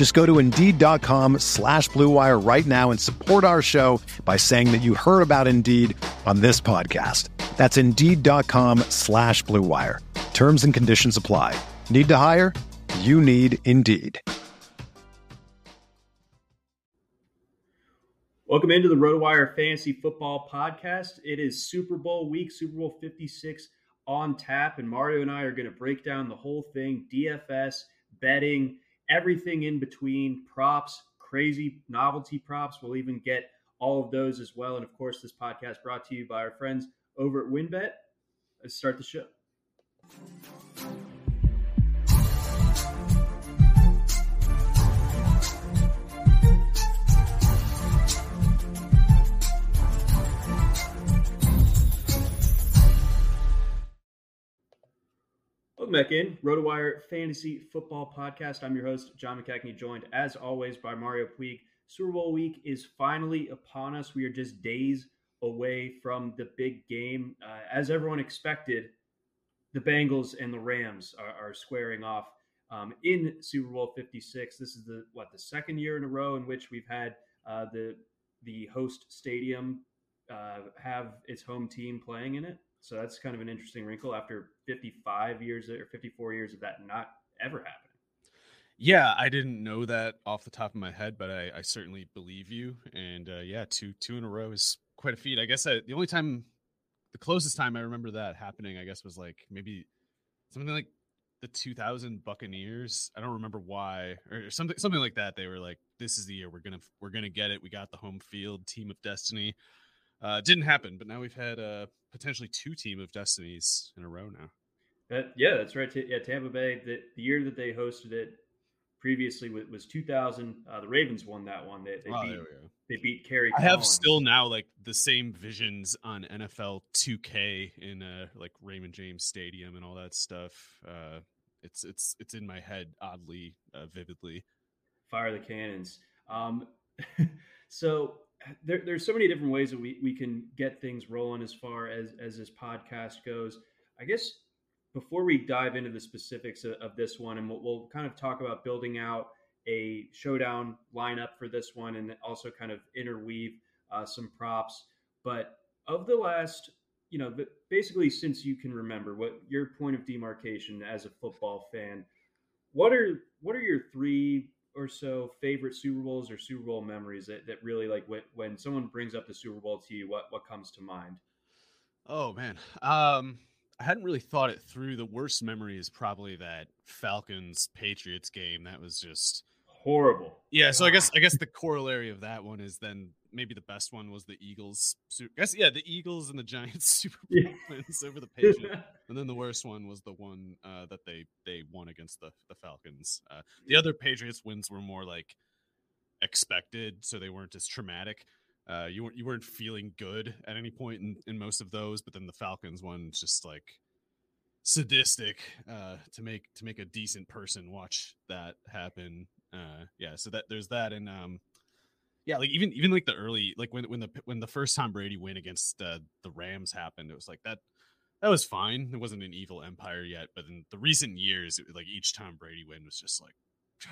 Just go to Indeed.com slash BlueWire right now and support our show by saying that you heard about Indeed on this podcast. That's Indeed.com slash BlueWire. Terms and conditions apply. Need to hire? You need Indeed. Welcome into the RotoWire Fantasy Football Podcast. It is Super Bowl week, Super Bowl 56 on tap, and Mario and I are going to break down the whole thing DFS, betting, everything in between, props, crazy novelty props. We'll even get all of those as well. And of course, this podcast brought to you by our friends over at WynnBET. Let's start the show. Welcome back in RotoWire Fantasy Football Podcast. I'm your host, John McKechnie, joined as always by Mario Puig. Super Bowl week is finally upon us. We are just days away from the big game. Uh, as everyone expected, the Bengals and the Rams are, are squaring off um, in Super Bowl 56. This is the what the second year in a row in which we've had uh, the the host stadium uh, have its home team playing in it. So that's kind of an interesting wrinkle after 55 years or 54 years of that not ever happening. Yeah, I didn't know that off the top of my head, but I, I certainly believe you. And uh, yeah, two two in a row is quite a feat. I guess I, the only time, the closest time I remember that happening, I guess was like maybe something like the 2000 Buccaneers. I don't remember why or something something like that. They were like, "This is the year we're gonna we're gonna get it. We got the home field team of destiny." Uh, didn't happen, but now we've had uh, potentially two team of destinies in a row now. That, yeah, that's right. Yeah, Tampa Bay. The, the year that they hosted it previously was, was 2000. Uh, the Ravens won that one. They, they Oh, beat there we go. they beat Kerry. I have still now like the same visions on NFL 2K in uh like Raymond James Stadium and all that stuff. Uh it's it's it's in my head oddly uh, vividly. fire the cannons. Um, so there, there's so many different ways that we, we can get things rolling as far as as this podcast goes. I guess before we dive into the specifics of, of this one, and we'll, we'll kind of talk about building out a showdown lineup for this one, and also kind of interweave uh, some props. But of the last, you know, basically since you can remember, what your point of demarcation as a football fan, what are what are your three or so favorite Super Bowls or Super Bowl memories that, that really like when, when someone brings up the Super Bowl to you, what what comes to mind? Oh man. Um I hadn't really thought it through. The worst memory is probably that Falcons Patriots game. That was just Horrible. Yeah, so I guess I guess the corollary of that one is then maybe the best one was the Eagles. Su- I guess yeah, the Eagles and the Giants Super Bowl Yeah. wins over the Patriots. And then the worst one was the one uh, that they they won against the the Falcons. Uh, the other Patriots wins were more like expected, so they weren't as traumatic. Uh, you weren't you weren't feeling good at any point in, in most of those, but then the Falcons one just like sadistic uh, to make to make a decent person watch that happen. Uh, yeah, so that there's that, and um, yeah, like even even like the early like when when the when the first Tom Brady win against uh, the Rams happened, it was like that that was fine. It wasn't an evil empire yet, but in the recent years, it, like each Tom Brady win was just like,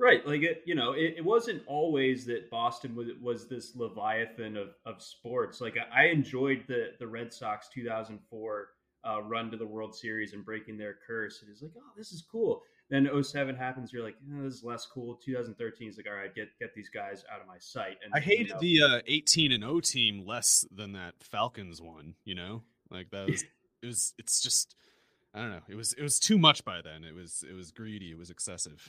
Right, like it, you know, it, it wasn't always that Boston was was this leviathan of, of sports. Like I enjoyed the the Red Sox 2004 uh, run to the World Series and breaking their curse. It is like, oh, this is cool. Then 07 happens, you're like, oh, this is less cool. 2013 is like, all right, get get these guys out of my sight. And I you hated know, the uh, 18 and 0 team less than that Falcons one. You know, Like that was it was it's just I don't know. It was it was too much by then. It was it was greedy. It was excessive.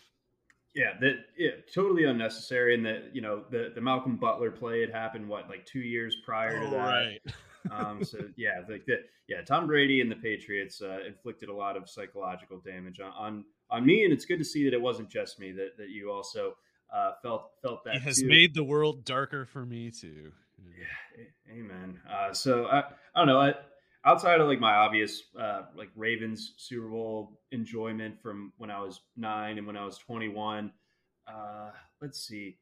Yeah, that yeah, totally unnecessary. And that you know the the Malcolm Butler play had happened what like two years prior oh, to that. Right. um, so yeah, like the, yeah, Tom Brady and the Patriots uh, inflicted a lot of psychological damage on, on on me, and it's good to see that it wasn't just me that that you also uh, felt felt that. It has too. made the world darker for me too. Yeah, amen. Uh, so I I don't know. I, outside of like my obvious uh, like Ravens Super Bowl enjoyment from when I was nine and when I was twenty one. Uh, let's see.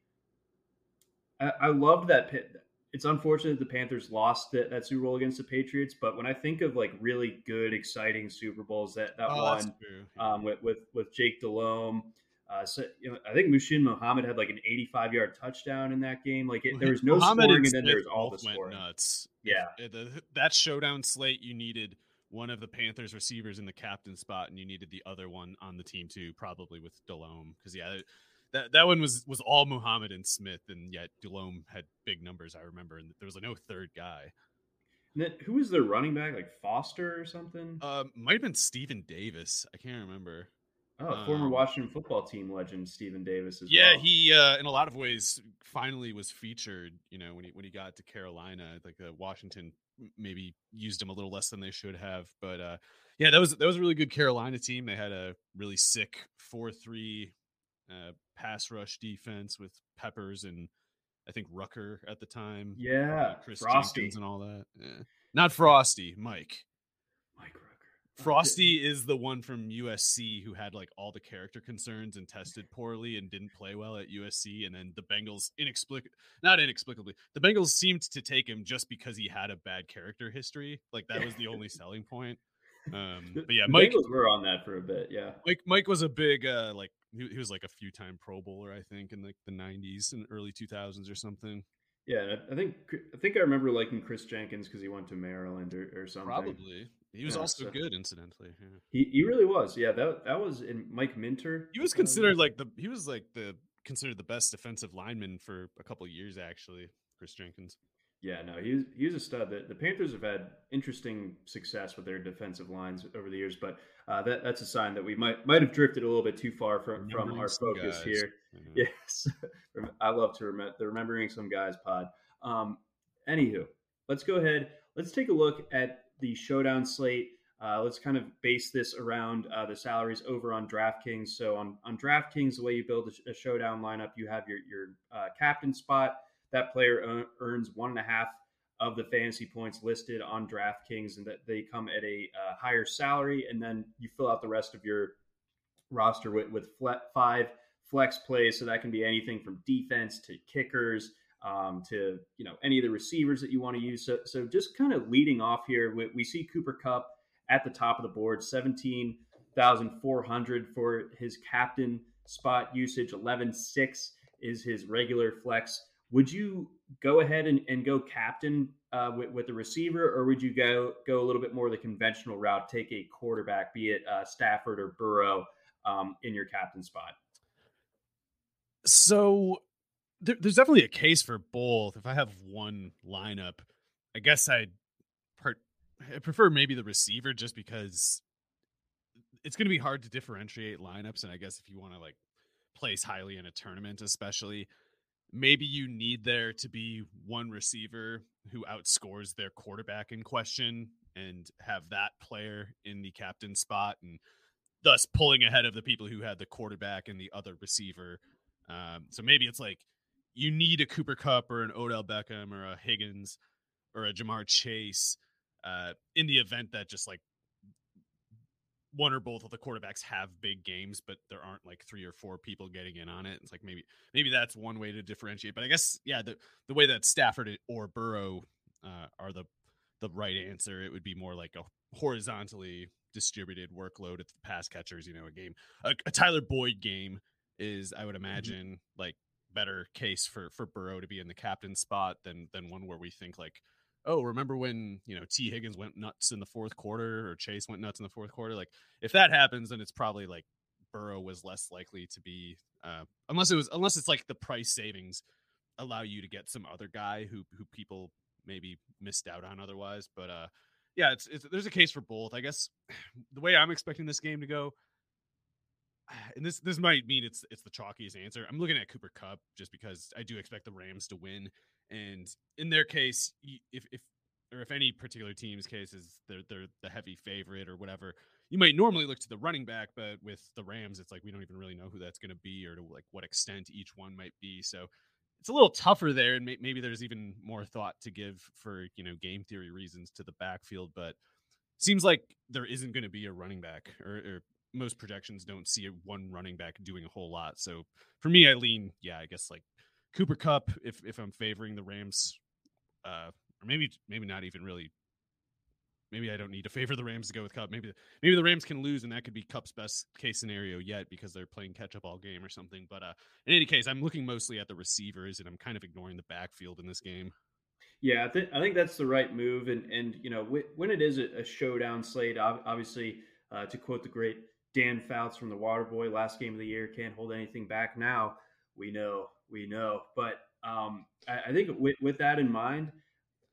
I, I loved that pit. It's unfortunate the Panthers lost that, that Super Bowl against the Patriots, but when I think of like really good, exciting Super Bowls that that Oh, one um, with, with with Jake Delhomme. Uh, so you know, I think Muhsin Muhammad had like an 85 yard touchdown in that game. Like it, there was no Muhammad scoring, and and then there was all the scoring. nuts. Yeah, the- that showdown slate, you needed one of the Panthers receivers in the captain spot, and you needed the other one on the team too, probably with Delhomme. Because yeah, that that one was was all Muhammad and Smith, and yet Delhomme had big numbers. I remember, and there was like no third guy. Then, who was their running back? Like Foster or something? Uh, might have been Stephen Davis. I can't remember. oh, former um, Washington football team legend Stephen Davis as Yeah, well. he uh, in a lot of ways finally was featured. You know, when he when he got to Carolina, like uh, Washington maybe used him a little less than they should have. But uh, yeah, that was that was a really good Carolina team. They had a really sick four three uh, pass rush defense with Peppers and I think Rucker at the time. uh, Yeah, Chris Frostee. Jenkins and all that. Yeah. Not Frostee, Mike. Mike Rucker. Frostee is the one from USC who had like all the character concerns and tested poorly and didn't play well at USC. And then the Bengals inexplicably, not inexplicably, the Bengals seemed to take him just because he had a bad character history. Like that was the only selling point. Um, but yeah, the Mike, Bengals were on that for a bit. Yeah. Mike, Mike was a big uh, like he, he was like a few time Pro Bowler, I think, in like the '90s and early 2000s or something. Yeah, I think I think I remember liking Chris Jenkins because he went to Maryland or, or something. Probably he was Yeah, also so- good, incidentally. Yeah. He, he really was. Yeah, that that was in Mike Minter. He was considered like the he was like the considered the best defensive lineman for a couple of years actually. Chris Jenkins. Yeah, no, he's he's a stud. The, the Panthers have had interesting success with their defensive lines over the years, but uh, that that's a sign that we might might have drifted a little bit too far from from our focus guys. here. Yeah. Yes, I love to remember the remembering some guys pod. Um, anywho, let's go ahead. Let's take a look at the showdown slate. Uh, let's kind of base this around uh, the salaries over on DraftKings. So on on DraftKings, the way you build a, a showdown lineup, you have your your uh, captain spot. That player earns one and a half of the fantasy points listed on DraftKings, and that they come at a uh, higher salary. And then you fill out the rest of your roster with with five flex plays. So that can be anything from defense to kickers um, to you know any of the receivers that you want to use. So so just kind of leading off here, we, we see Cooper Kupp at the top of the board, seventeen thousand four hundred for his captain spot usage, eleven six is his regular flex. Would you go ahead and, and go captain uh, with, with the receiver, or would you go go a little bit more the conventional route, take a quarterback, be it uh, Stafford or Burrow, um, in your captain spot? So there, there's definitely a case for both. If I have one lineup, I guess part, I prefer maybe the receiver just because it's going to be hard to differentiate lineups. And I guess if you want to like place highly in a tournament, especially, maybe you need there to be one receiver who outscores their quarterback in question and have that player in the captain spot and thus pulling ahead of the people who had the quarterback and the other receiver. Um, so maybe it's like you need a Cooper Kupp or an Odell Beckham or a Higgins or a Ja'Marr Chase uh, in the event that just like one or both of the quarterbacks have big games, but there aren't like three or four people getting in on it. It's like maybe maybe that's one way to differentiate. But I guess yeah, the the way that Stafford or Burrow uh, are the the right answer, it would be more like a horizontally distributed workload at the pass catchers. You know, a game a, a Tyler Boyd game is I would imagine like better case for for Burrow to be in the captain spot than than one where we think like oh remember when you know Tee Higgins went nuts in the fourth quarter or Chase went nuts in the fourth quarter like if that happens then it's probably like Burrow was less likely to be uh unless it was unless it's like the price savings allow you to get some other guy who who people maybe missed out on otherwise but uh yeah, it's, it's there's a case for both. I guess the way I'm expecting this game to go, and this this might mean it's it's the chalkiest answer. I'm looking at Cooper Kupp just because I do expect the Rams to win, and in their case, if if or if any particular team's case is they're they're the heavy favorite or whatever, you might normally look to the running back, but with the Rams, it's like we don't even really know who that's going to be or to like what extent each one might be. So it's a little tougher there, and may- maybe there's even more thought to give for you know game theory reasons to the backfield. But seems like there isn't going to be a running back, or, or most projections don't see one running back doing a whole lot. So for me, I lean, yeah, I guess like Cooper Kupp, if if I'm favoring the Rams, uh, or maybe maybe not even really maybe I don't need to favor the Rams to go with Kupp. Maybe maybe the Rams can lose, and that could be Kupp's best case scenario yet because they're playing catch up all game or something. But uh, in any case, I'm looking mostly at the receivers, and I'm kind of ignoring the backfield in this game. Yeah, I, th- I think that's the right move, and and you know when it is a, a showdown slate, obviously uh, to quote the great Dan Fouts from the Waterboy, last game of the year can't hold anything back. Now we know, we know, but um, I, I think with, with that in mind,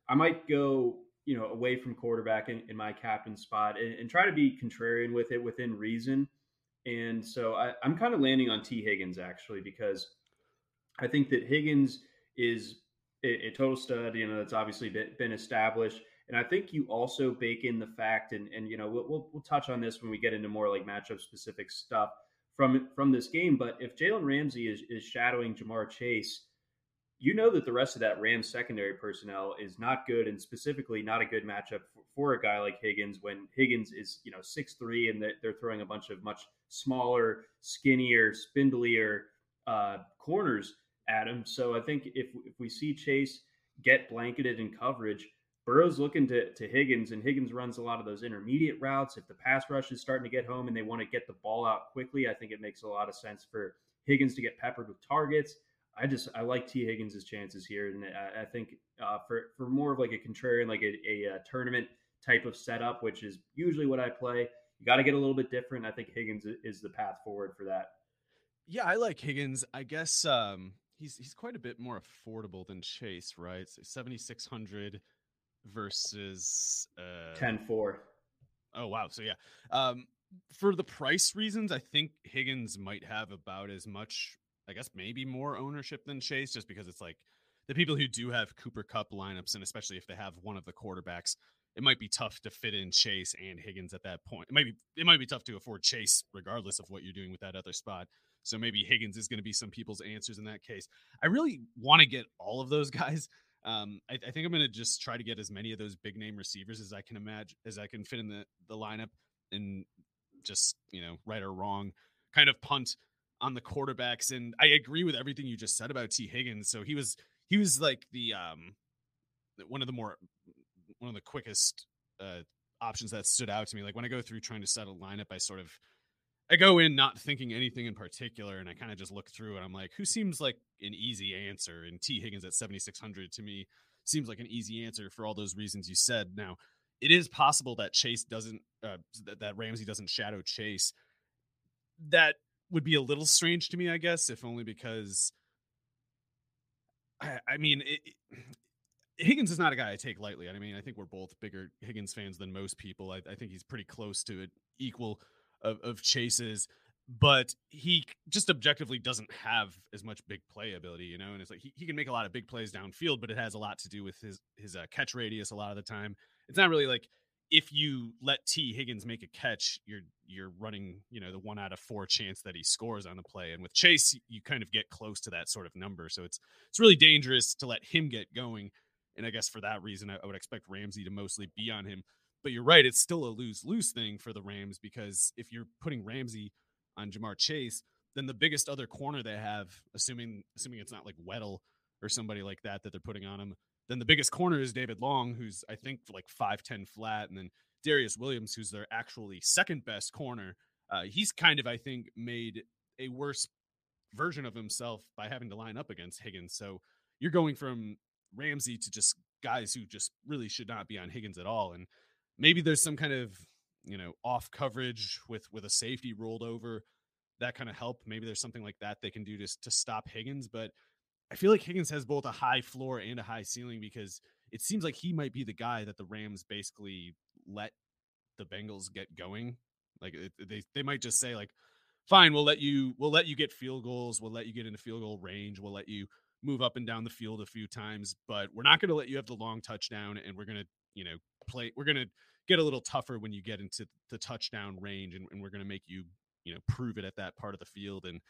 I might go you know, away from quarterback in, in my captain spot and, and, try to be contrarian with it within reason. And so I, I'm kind of landing on Tee Higgins actually because I think that Higgins is a, a total stud. You know, that's obviously been, been, established. And I think you also bake in the fact, and and you know, we'll, we'll, we'll touch on this when we get into more like matchup specific stuff from from this game. But if Jalen Ramsey is is shadowing Ja'Marr Chase, you know that the rest of that Rams secondary personnel is not good, and specifically not a good matchup for, for a guy like Higgins when Higgins is you know six three and they're throwing a bunch of much smaller, skinnier, spindlier uh, corners at him. So I think if if we see Chase get blanketed in coverage, Burrow's looking to, to Higgins, and Higgins runs a lot of those intermediate routes. If the pass rush is starting to get home and they want to get the ball out quickly, I think it makes a lot of sense for Higgins to get peppered with targets. I just I like Tee Higgins' chances here, and I, I think uh, for for more of like a contrarian, like a, a, a, tournament type of setup, which is usually what I play. You got to get a little bit different. I think Higgins is the path forward for that. Yeah, I like Higgins. I guess um, he's he's quite a bit more affordable than Chase, right? Seventy six hundred versus uh, 10-4. Oh wow! So yeah, um, for the price reasons, I think Higgins might have about as much I guess maybe more ownership than Chase, just because it's like the people who do have Cooper Kupp lineups, and especially if they have one of the quarterbacks, it might be tough to fit in Chase and Higgins at that point. It might be it might be tough to afford Chase regardless of what you're doing with that other spot. So maybe Higgins is going to be some people's answers in that case. I really want to get all of those guys. Um, I, I, think I'm going to just try to get as many of those big name receivers as I can imagine, as I can fit in the the lineup, and just you know, right or wrong, kind of punt on the quarterbacks. And I agree with everything you just said about Tee Higgins. So he was he was like the um one of the more one of the quickest uh options that stood out to me. Like when I go through trying to set a lineup, I sort of I go in not thinking anything in particular, and I kind of just look through and I'm like, who seems like an easy answer? And Tee Higgins at 7600 to me seems like an easy answer for all those reasons you said. Now, it is possible that Chase doesn't uh, that, that Ramsey doesn't shadow Chase. That would be a little strange to me, I guess, if only because I, I mean, it, Higgins is not a guy I take lightly. I mean, I think we're both bigger Higgins fans than most people. I, I think he's pretty close to an equal of, of Chase's, but he just objectively doesn't have as much big play ability, you know. And it's like he, he can make a lot of big plays downfield, but it has a lot to do with his his uh, catch radius a lot of the time. It's not really like if you let Tee Higgins make a catch, you're you're running, you know, the one out of four chance that he scores on the play. And with Chase, you kind of get close to that sort of number. So it's it's really dangerous to let him get going. And I guess for that reason, I, I would expect Ramsey to mostly be on him. But you're right, it's still a lose lose thing for the Rams because if you're putting Ramsey on Ja'Marr Chase, then the biggest other corner they have, assuming assuming it's not like Weddle or somebody like that that they're putting on him, then the biggest corner is David Long, who's I think like five ten flat, and then Darious Williams, who's their actually second best corner. Uh, he's kind of I think made a worse version of himself by having to line up against Higgins. So you're going from Ramsey to just guys who just really should not be on Higgins at all, and maybe there's some kind of you know off coverage with with a safety rolled over that kind of help. Maybe there's something like that they can do to to stop Higgins, but I feel like Higgins has both a high floor and a high ceiling because it seems like he might be the guy that the Rams basically let the Bengals get going. Like they they might just say like, fine, we'll let you we'll let you get field goals, we'll let you get into field goal range, we'll let you move up and down the field a few times, but we're not going to let you have the long touchdown, and we're going to you know play we're going to get a little tougher when you get into the touchdown range, and, and we're going to make you you know prove it at that part of the field and.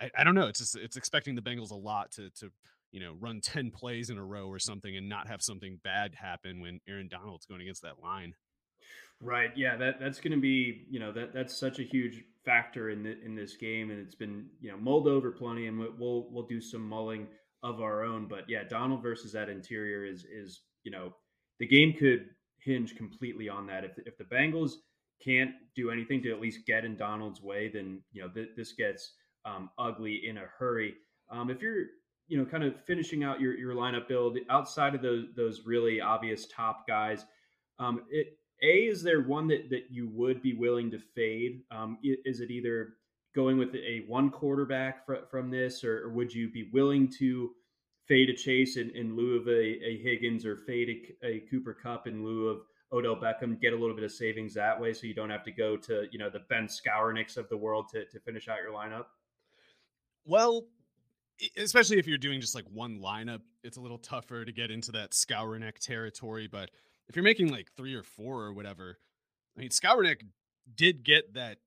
I, I don't know. It's just it's expecting the Bengals a lot to to you know, run 10 plays in a row or something and not have something bad happen when Aaron Donald's going against that line. Right. Yeah, that that's going to be, you know, that that's such a huge factor in the, in this game and it's been, you know, mulled over plenty and we'll we'll do some mulling of our own, but yeah, Donald versus that interior is is, you know, the game could hinge completely on that. If if the Bengals can't do anything to at least get in Donald's way, then, you know, th- this gets um, ugly in a hurry. Um, if you're you know, kind of finishing out your, your lineup build outside of those those really obvious top guys. Um, it, a is there one that that you would be willing to fade? Um, is it either going with a one quarterback fr- from this, or, or, would you be willing to fade a Chase in, in lieu of a, a Higgins or fade a, a, Cooper Kupp in lieu of Odell Beckham? Get a little bit of savings that way, so you don't have to go to you know the Ben Skowroneks of the world to to finish out your lineup. Well, especially if you're doing just like one lineup, it's a little tougher to get into that Skowronek territory. But if you're making like three or four or whatever, I mean, Skowronek did get that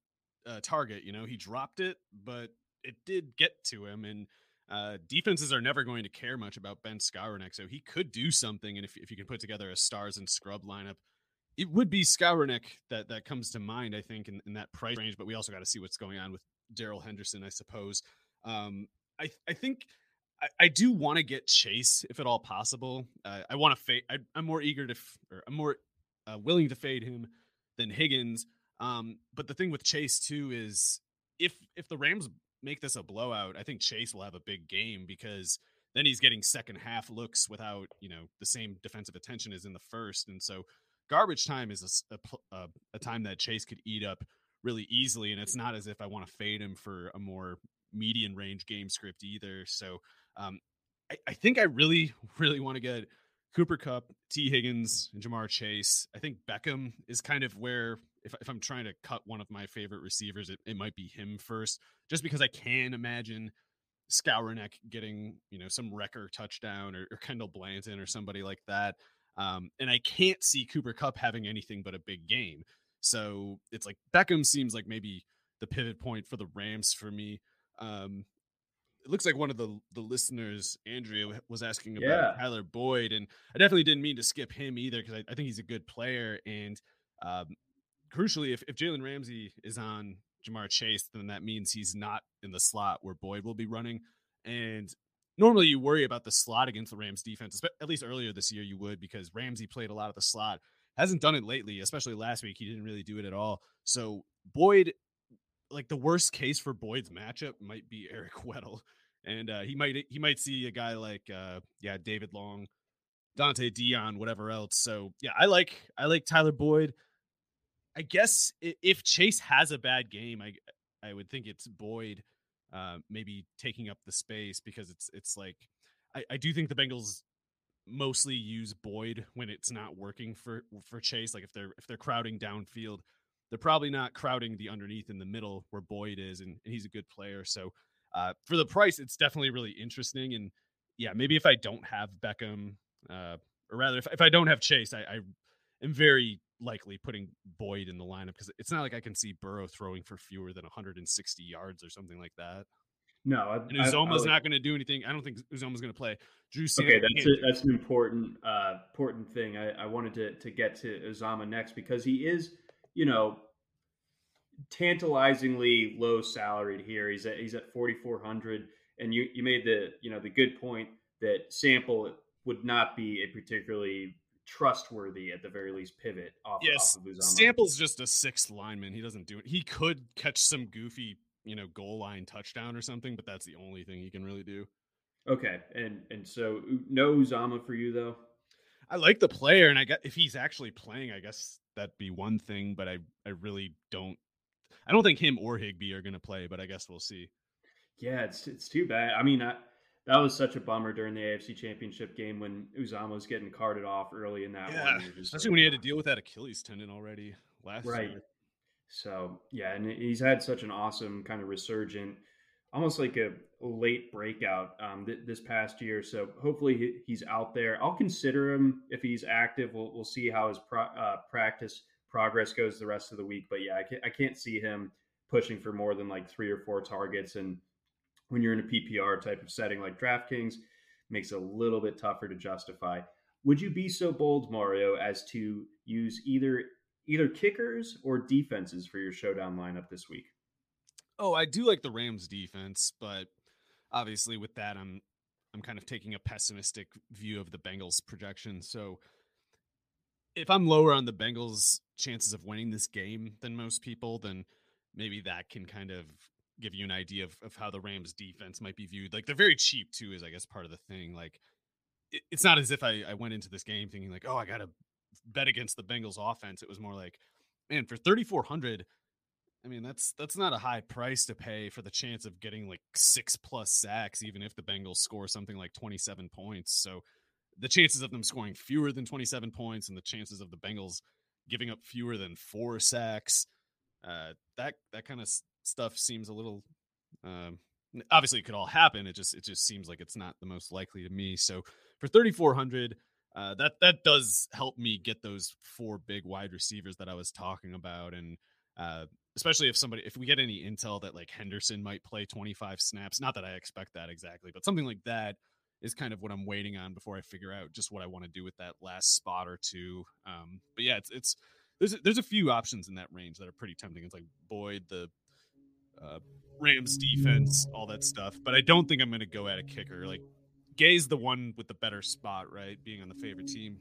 uh, target. You know, he dropped it, but it did get to him. And uh, defenses are never going to care much about Ben Skowronek, so he could do something. And if if you can put together a stars and scrub lineup, it would be Skowronek that that comes to mind. I think in, in that price range. But we also got to see what's going on with Darrell Henderson, I suppose. Um, I I think I, I do want to get Chase if at all possible. Uh, I want to fade. I, am more eager to, f- or I'm more uh, willing to fade him than Higgins. Um, but the thing with Chase too is if if the Rams make this a blowout, I think Chase will have a big game because then he's getting second half looks without you know the same defensive attention as in the first, and so garbage time is a, a, a time that Chase could eat up really easily, and it's not as if I want to fade him for a more median range game script either. So um, I, I, think I really, really want to get Cooper Kupp, Tee Higgins, and Ja'Marr Chase. I think Beckham is kind of where, if, if I'm trying to cut one of my favorite receivers, it, it might be him first, just because I can imagine Skowronek getting, you know, some wrecker touchdown or, or Kendall Blanton or somebody like that. Um, and I can't see Cooper Kupp having anything but a big game. So it's like Beckham seems like maybe the pivot point for the Rams for me. Um, it looks like one of the the listeners, Andrea, was asking about yeah. Tyler Boyd, and I definitely didn't mean to skip him either because I, I, think he's a good player. And um, crucially, if, if Jalen Ramsey is on Ja'Marr Chase, then that means he's not in the slot where Boyd will be running. And normally, you worry about the slot against the Rams defense, at least earlier this year, you would because Ramsey played a lot of the slot. Hasn't done it lately, especially last week. He didn't really do it at all. So Boyd like the worst case for Boyd's matchup might be Eric Weddle, and uh, he might he might see a guy like uh, yeah David Long, Dont'e Deayon, whatever else. So yeah, I like I like Tyler Boyd. I guess if Chase has a bad game, I I would think it's Boyd, uh, maybe taking up the space because it's it's like I, I do think the Bengals mostly use Boyd when it's not working for for Chase. Like if they're if they're crowding downfield, they're probably not crowding the underneath in the middle where Boyd is, and, and he's a good player. So uh, for the price, it's definitely really interesting. And yeah, maybe if I don't have Beckham, uh, or rather, if, if I don't have Chase, I, I am very likely putting Boyd in the lineup because it's not like I can see Burrow throwing for fewer than 160 yards or something like that. No, I, and Uzomah's I, I, not going to do anything. I don't think Uzomah's going to play. Drew okay, that's a, that's an important uh, important thing. I, I wanted to to get to Uzomah next because he is you know, tantalizingly low salaried here. He's at he's at 4400 and you you made the, you know, the good point that Sample would not be a particularly trustworthy at the very least pivot off, yes, off of Uzomah. Sample's just a sixth lineman. He doesn't do it. He could catch some goofy, you know, goal line touchdown or something, but that's the only thing he can really do. Okay. And and so no Uzomah for you though? I like the player, and I got if he's actually playing, I guess that'd be one thing, but I I really don't I don't think him or Higbee are going to play, but I guess we'll see. Yeah, it's it's too bad. I mean, I that was such a bummer during the AFC Championship game when Uzomah was getting carted off early in that yeah, one. Especially like, when he had to deal with that Achilles tendon already last right. Year. So yeah, and he's had such an awesome kind of resurgent, almost like a late breakout um, th- this past year. So hopefully he's out there. I'll consider him if he's active. We'll we'll see how his pro- uh, practice progress goes the rest of the week. But yeah, I can't I can't see him pushing for more than like three or four targets and when you're in a PPR type of setting like DraftKings, makes it a little bit tougher to justify. Would you be so bold, Mario, as to use either either kickers or defenses for your showdown lineup this week? Oh, I do like the Rams defense, but obviously with that I'm I'm kind of taking a pessimistic view of the Bengals projection. So if I'm lower on the Bengals chances of winning this game than most people, then maybe that can kind of give you an idea of, of how the Rams defense might be viewed. Like they're very cheap too, is I guess part of the thing. Like it, it's not as if I, I went into this game thinking like, oh, I gotta bet against the Bengals offense. It was more like, man, for thirty four hundred, I mean that's that's not a high price to pay for the chance of getting like six plus sacks, even if the Bengals score something like twenty seven points. So the chances of them scoring fewer than twenty seven points and the chances of the Bengals giving up fewer than four sacks, uh, that that kind of stuff seems a little um, obviously it could all happen. It just it just seems like it's not the most likely to me. So for 3400 uh, that that does help me get those four big wide receivers that I was talking about, and uh, especially if somebody if we get any intel that like Henderson might play 25 snaps, not that I expect that exactly, but something like that is kind of what I'm waiting on before I figure out just what I want to do with that last spot or two. Um, but yeah, it's it's there's a, there's a few options in that range that are pretty tempting. It's like Boyd, the uh, Rams defense, all that stuff. But I don't think I'm going to go at a kicker. Like Gay's the one with the better spot, right? Being on the favorite team.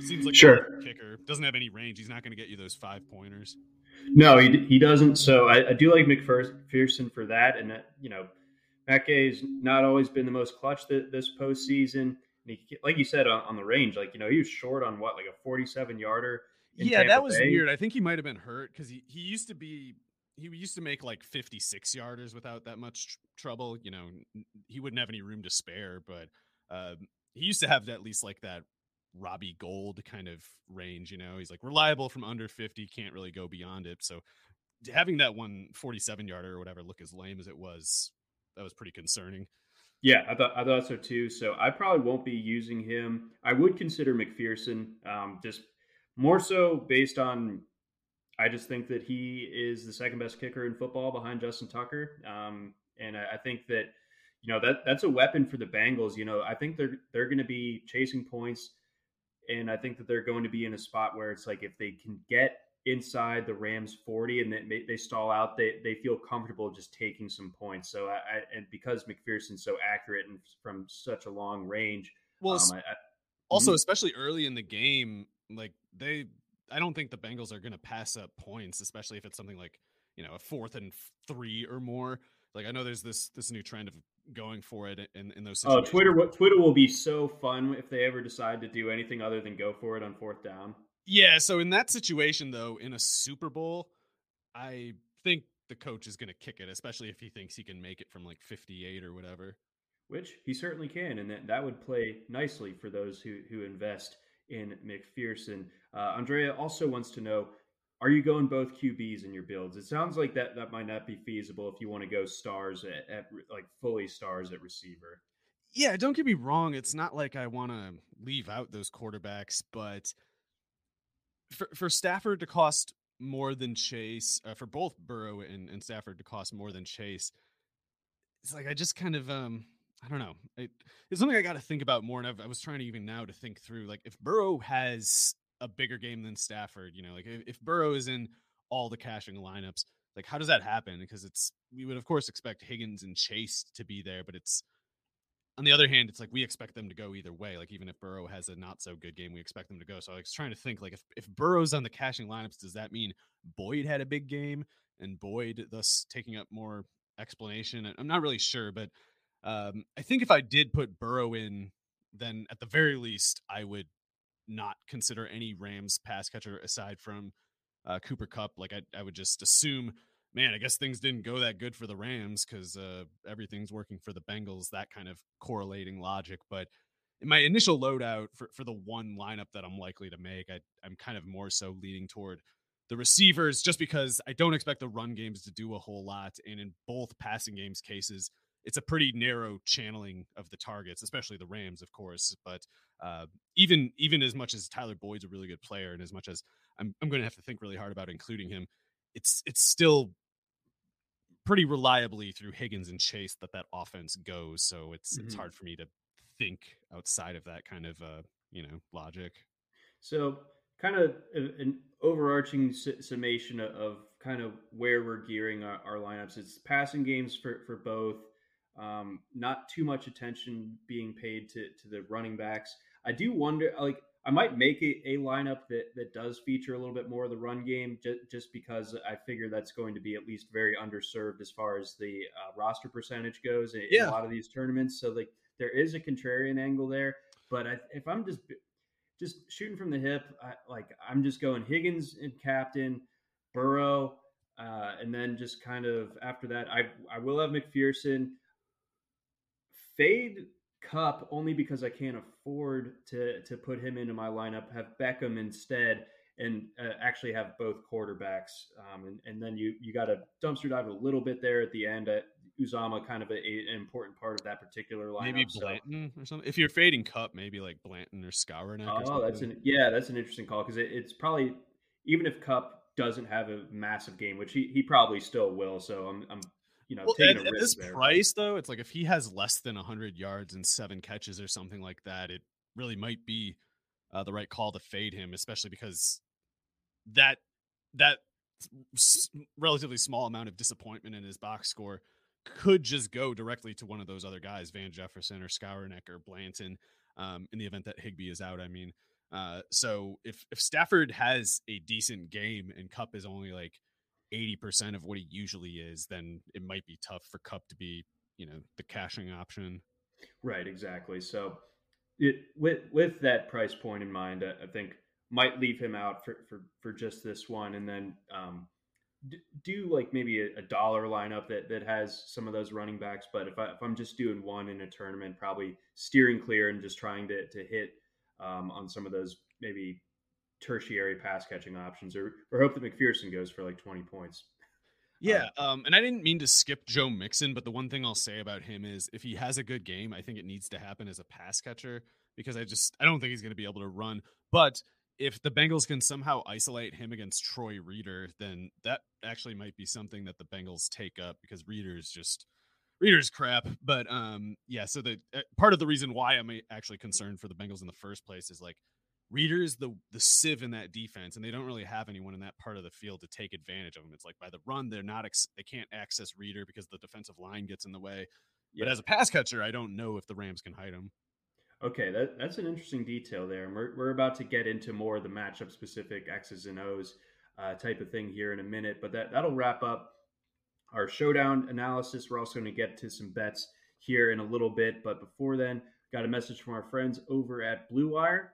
Seems like sure. kicker doesn't have any range. He's not going to get you those five pointers. No, he, he doesn't. So I, I do like McPherson for that. And, that, you know, Gay's not always been the most clutch th- this postseason. And He, like you said on, on, the range, like, you know, he was short on what, like a 47 yarder? Yeah, Tampa that was Bay. weird. I think he might have been hurt because he, he used to be he used to make like 56 yarders without that much tr- trouble. You know, he wouldn't have any room to spare, but uh, he used to have at least like that Robbie Gould kind of range. You know, he's like reliable from under 50, can't really go beyond it. So having that one 47 yarder or whatever look as lame as it was, that was pretty concerning. Yeah, I thought I thought so too. So I probably won't be using him. I would consider McPherson, um, just more so based on I just think that he is the second best kicker in football behind Justin Tucker. Um, and I, I, think that, you know, that that's a weapon for the Bengals. You know, I think they're they're going to be chasing points, and I think that they're going to be in a spot where it's like if they can get inside the Rams 40 and they, they stall out, they, they feel comfortable just taking some points. So I, I and because McPherson's so accurate and from such a long range, well, um, I, also mm-hmm. especially early in the game, like they I don't think the Bengals are going to pass up points, especially if it's something like you know a fourth and three or more. Like I know there's this this new trend of going for it in, in those. Situations. Oh, Twitter! Twitter will be so fun if they ever decide to do anything other than go for it on fourth down. Yeah. So in that situation, though, in a Super Bowl, I think the coach is going to kick it, especially if he thinks he can make it from like 58 or whatever. Which he certainly can, and that that would play nicely for those who who invest in McPherson. Uh, Andrea also wants to know are you going both QBs in your builds? It sounds like that that might not be feasible if you want to go stars at, at like fully stars at receiver. Yeah, don't get me wrong. It's not like I want to leave out those quarterbacks, but for, for Stafford to cost more than Chase, uh, for both Burrow and, and Stafford to cost more than Chase, it's like I just kind of um I don't know. It, it's something I got to think about more. And I've, i was trying to even now to think through, like, if Burrow has a bigger game than Stafford, you know, like if, if Burrow is in all the cashing lineups, like how does that happen? Because it's we would of course expect Higgins and Chase to be there, but it's on the other hand, it's like we expect them to go either way. Like even if Burrow has a not so good game, we expect them to go. So I was trying to think like if if Burrow's on the cashing lineups, does that mean Boyd had a big game and Boyd thus taking up more explanation? I'm not really sure, but um, I think if I did put Burrow in, then at the very least I would not consider any Rams pass catcher aside from uh, Cooper Kupp. Like I, I would just assume man, I guess things didn't go that good for the Rams because uh, everything's working for the Bengals. That kind of correlating logic, but in my initial loadout for, for the one lineup that I'm likely to make, I, I'm kind of more so leaning toward the receivers just because I don't expect the run games to do a whole lot. And in both passing games cases, it's a pretty narrow channeling of the targets, especially the Rams, of course. But uh, even even as much as Tyler Boyd's a really good player, and as much as I'm I'm going to have to think really hard about including him, it's it's still pretty reliably through Higgins and Chase that that offense goes. So it's mm-hmm. it's hard for me to think outside of that kind of uh, you know logic. So kind of an overarching summation of kind of where we're gearing our, our lineups. It's passing games for for both. Um, not too much attention being paid to to the running backs. I do wonder, like, I might make a, a lineup that that does feature a little bit more of the run game, just, just because I figure that's going to be at least very underserved as far as the uh, roster percentage goes in, yeah. in, a lot of these tournaments. So, like, there is a contrarian angle there. But I, if I'm just just shooting from the hip, I, like I'm just going Higgins and captain, Burrow, uh, and then just kind of after that, I I will have McPherson fade Kupp only because I can't afford to to put him into my lineup. Have Beckham instead, and uh, actually have both quarterbacks. Um, and, and then you you got to dumpster dive a little bit there at the end. At Uzomah, kind of a, a, an important part of that particular lineup. Maybe Blanton so. or something. If you're fading Kupp, maybe like Blanton or Skowronek. Oh, that's an yeah, that's an interesting call because it, it's probably even if Kupp doesn't have a massive game, which he, he probably still will. So I'm I'm you know, well, at, at this there. price though, it's like if he has less than hundred yards and seven catches or something like that, it really might be uh, the right call to fade him, especially because that that s- relatively small amount of disappointment in his box score could just go directly to one of those other guys, Van Jefferson or Skowronek or Blanton, um, in the event that Higbee is out. I mean, uh, so if if Stafford has a decent game and Kupp is only like 80% of what he usually is, then it might be tough for Kupp to be, you know, the cashing option. Right, exactly. So it with with that price point in mind, I, I think might leave him out for, for, for just this one. And then um, do like maybe a, a, dollar lineup that, that has some of those running backs. But if, I, if I'm just doing one in a tournament, probably steering clear and just trying to, to hit um, on some of those maybe tertiary pass catching options, or or hope that McPherson goes for like twenty points. Yeah, um, um, and I didn't mean to skip Joe Mixon, but the one thing I'll say about him is if he has a good game, I think it needs to happen as a pass catcher because I just I don't think he's going to be able to run. But if the Bengals can somehow isolate him against Troy Reeder, then that actually might be something that the Bengals take up because Reeder's just Reeder's crap. But um, yeah, so the uh, part of the reason why I'm actually concerned for the Bengals in the first place is like Reeder's the the sieve in that defense, and they don't really have anyone in that part of the field to take advantage of them. It's like by the run, they're not ex- they can't access Reeder because the defensive line gets in the way. Yeah. But as a pass catcher, I don't know if the Rams can hide him. Okay, that, that's an interesting detail there. We're, we're about to get into more of the matchup specific X's and O's uh, type of thing here in a minute. But that, that'll wrap up our showdown analysis. We're also going to get to some bets here in a little bit. But before then, got a message from our friends over at Blue Wire.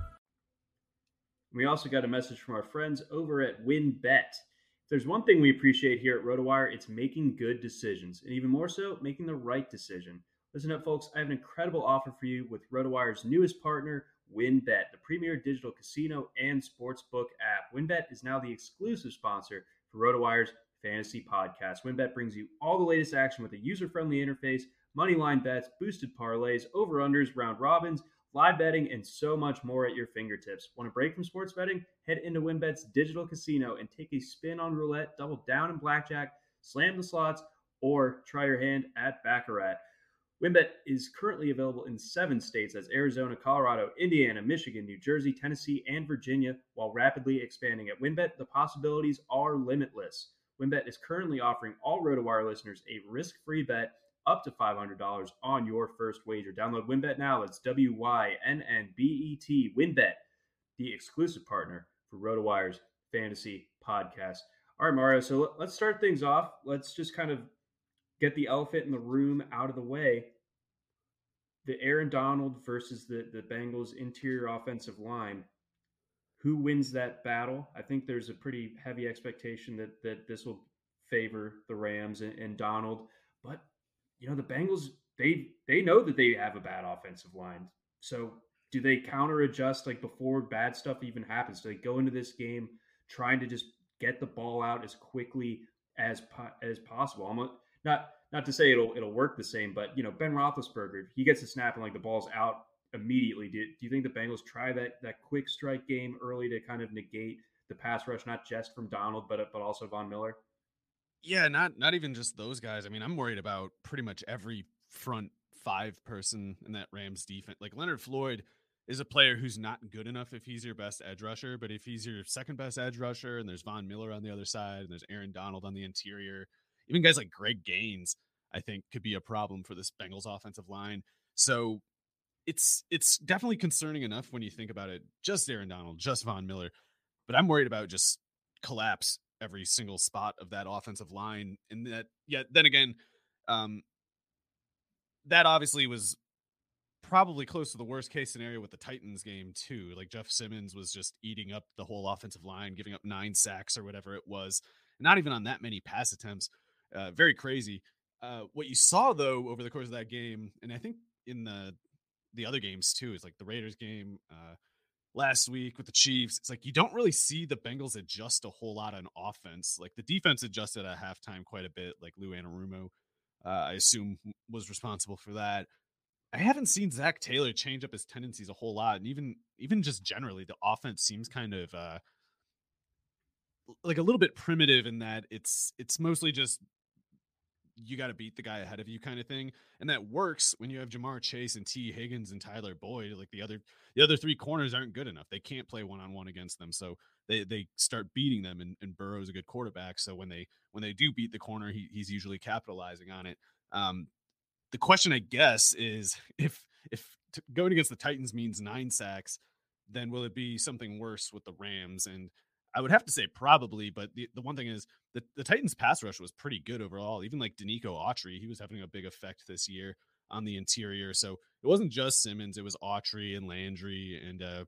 We also got a message from our friends over at WynnBET. If there's one thing we appreciate here at RotoWire, it's making good decisions, and even more so, making the right decision. Listen up, folks. I have an incredible offer for you with RotoWire's newest partner, WynnBET, the premier digital casino and sportsbook app. WynnBET is now the exclusive sponsor for RotoWire's fantasy podcast. WynnBET brings you all the latest action with a user-friendly interface, money line bets, boosted parlays, over-unders, round robins, live betting, and so much more at your fingertips. Want a break from sports betting? Head into WynnBET's digital casino and take a spin on roulette, double down in blackjack, slam the slots, or try your hand at Baccarat. WynnBET is currently available in seven states as Arizona, Colorado, Indiana, Michigan, New Jersey, Tennessee, and Virginia, while rapidly expanding. At WynnBET, the possibilities are limitless. WynnBET is currently offering all RotoWire listeners a risk-free bet up to $500 on your first wager. Download WynnBET now. It's W Y N N B E T. WynnBET, the exclusive partner for RotoWire's fantasy podcast. All right, Mario. So let's start things off. Let's just kind of get the elephant in the room out of the way. The Aaron Donald versus the, the Bengals interior offensive line. Who wins that battle? I think there's a pretty heavy expectation that that this will favor the Rams and, and Donald. But you know the Bengals they they know that they have a bad offensive line. So do they counter adjust like before bad stuff even happens? Do they go into this game trying to just get the ball out as quickly as as possible? Not not to say it'll it'll work the same, but you know Ben Roethlisberger he gets a snap and like the ball's out immediately. Do, do you think the Bengals try that that quick strike game early to kind of negate the pass rush, not just from Donald but but also Von Miller? Yeah, not not even just those guys. I mean, I'm worried about pretty much every front five person in that Rams defense. Like Leonard Floyd is a player who's not good enough if he's your best edge rusher, but if he's your second best edge rusher and there's Von Miller on the other side and there's Aaron Donald on the interior, even guys like Greg Gaines, I think could be a problem for this Bengals offensive line. So it's it's definitely concerning enough when you think about it. Just Aaron Donald, just Von Miller, but I'm worried about just collapse every single spot of that offensive line. And that, yeah, then again, um, that obviously was probably close to the worst case scenario with the Titans game too. Like Jeff Simmons was just eating up the whole offensive line, giving up nine sacks or whatever it was, not even on that many pass attempts. Uh, very crazy. Uh, what you saw though over the course of that game, and I think in the the other games too, is like the Raiders game. Uh, last week with the Chiefs. It's like you don't really see the Bengals adjust a whole lot on offense. Like the defense adjusted at halftime quite a bit. Like Lou Anarumo, uh, I assume, was responsible for that. I haven't seen Zac Taylor change up his tendencies a whole lot, and even even just generally, the offense seems kind of uh, like a little bit primitive in that it's it's mostly just you got to beat the guy ahead of you kind of thing. And that works when you have Ja'Marr Chase and Tee Higgins and Tyler Boyd. Like the other the other three corners aren't good enough. They can't play one on one against them. So they they start beating them and, and Burrow's a good quarterback. So when they when they do beat the corner, he, he's usually capitalizing on it. Um, the question I guess is if if going against the Titans means nine sacks, then will it be something worse with the Rams? And I would have to say probably, but the, the one thing is the, the Titans pass rush was pretty good overall. Even like Denico Autry, he was having a big effect this year on the interior. So it wasn't just Simmons, it was Autry and Landry and uh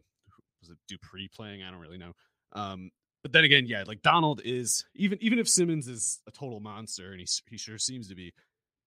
was it Dupree playing? I don't really know. Um, but then again, yeah, like Donald is even even if Simmons is a total monster, and he he sure seems to be,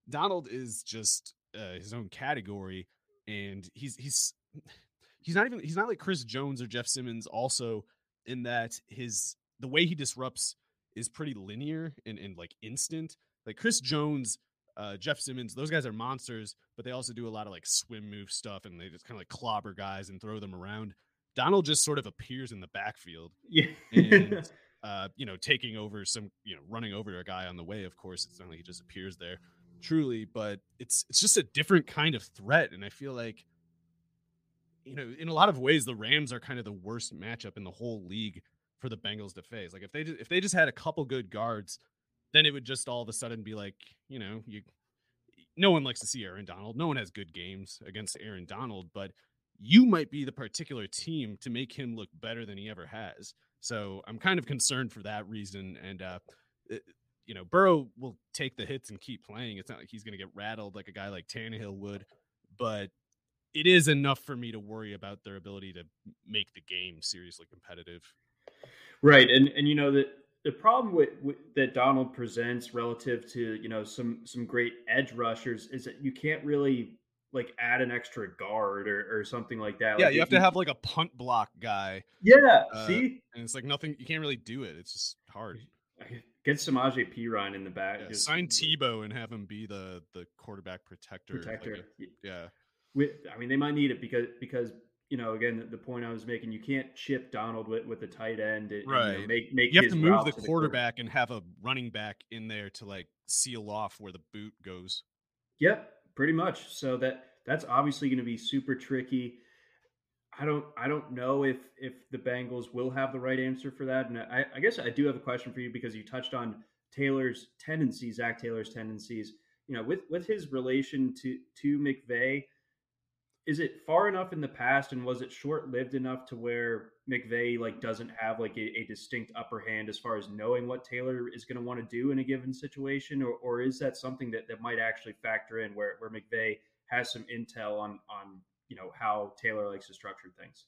Donald is just uh, his own category, and he's he's he's not even he's not like Chris Jones or Jeff Simmons. Also, in that his the way he disrupts is pretty linear and and like instant. Like Chris Jones, uh, Jeff Simmons, those guys are monsters, but they also do a lot of like swim move stuff, and they just kind of like clobber guys and throw them around. Donald just sort of appears in the backfield. Yeah. and, uh, you know, taking over some, you know, running over a guy on the way. Of course, it's not like he just appears there, truly, but it's it's just a different kind of threat. And I feel like, you know, in a lot of ways, the Rams are kind of the worst matchup in the whole league for the Bengals to face. Like if they just, if they just had a couple good guards, then it would just all of a sudden be like, you know, you. No one likes to see Aaron Donald. No one has good games against Aaron Donald, but you might be the particular team to make him look better than he ever has. So I'm kind of concerned for that reason. And, uh, it, you know, Burrow will take the hits and keep playing. It's not like he's going to get rattled like a guy like Tannehill would, but it is enough for me to worry about their ability to make the game seriously competitive. Right, and and you know that the problem with, with, that Donald presents relative to you know some some great edge rushers is that you can't really like add an extra guard or, or something like that. Yeah, like you have to have like a punt block guy. Yeah, uh, see, and it's like nothing. You can't really do it. It's just hard. Get Samaje Perine in the back. Yeah, sign Tebow and have him be the the quarterback protector. Protector. Like a, yeah. With, I mean, they might need it because because you know again the, the point I was making. You can't chip Donald with with the tight end. And, right. You know, make make you have to move the to quarterback the and have a running back in there to like seal off where the boot goes. Yep, pretty much. So that that's obviously going to be super tricky. I don't I don't know if if the Bengals will have the right answer for that. And I, I guess I do have a question for you because you touched on Taylor's tendencies, Zac Taylor's tendencies. You know, with with his relation to to McVay, is it far enough in the past and was it short lived enough to where McVay like doesn't have like a, a distinct upper hand as far as knowing what Taylor is going to want to do in a given situation, or or is that something that that might actually factor in where where McVay has some intel on on you know how Taylor likes to structure things.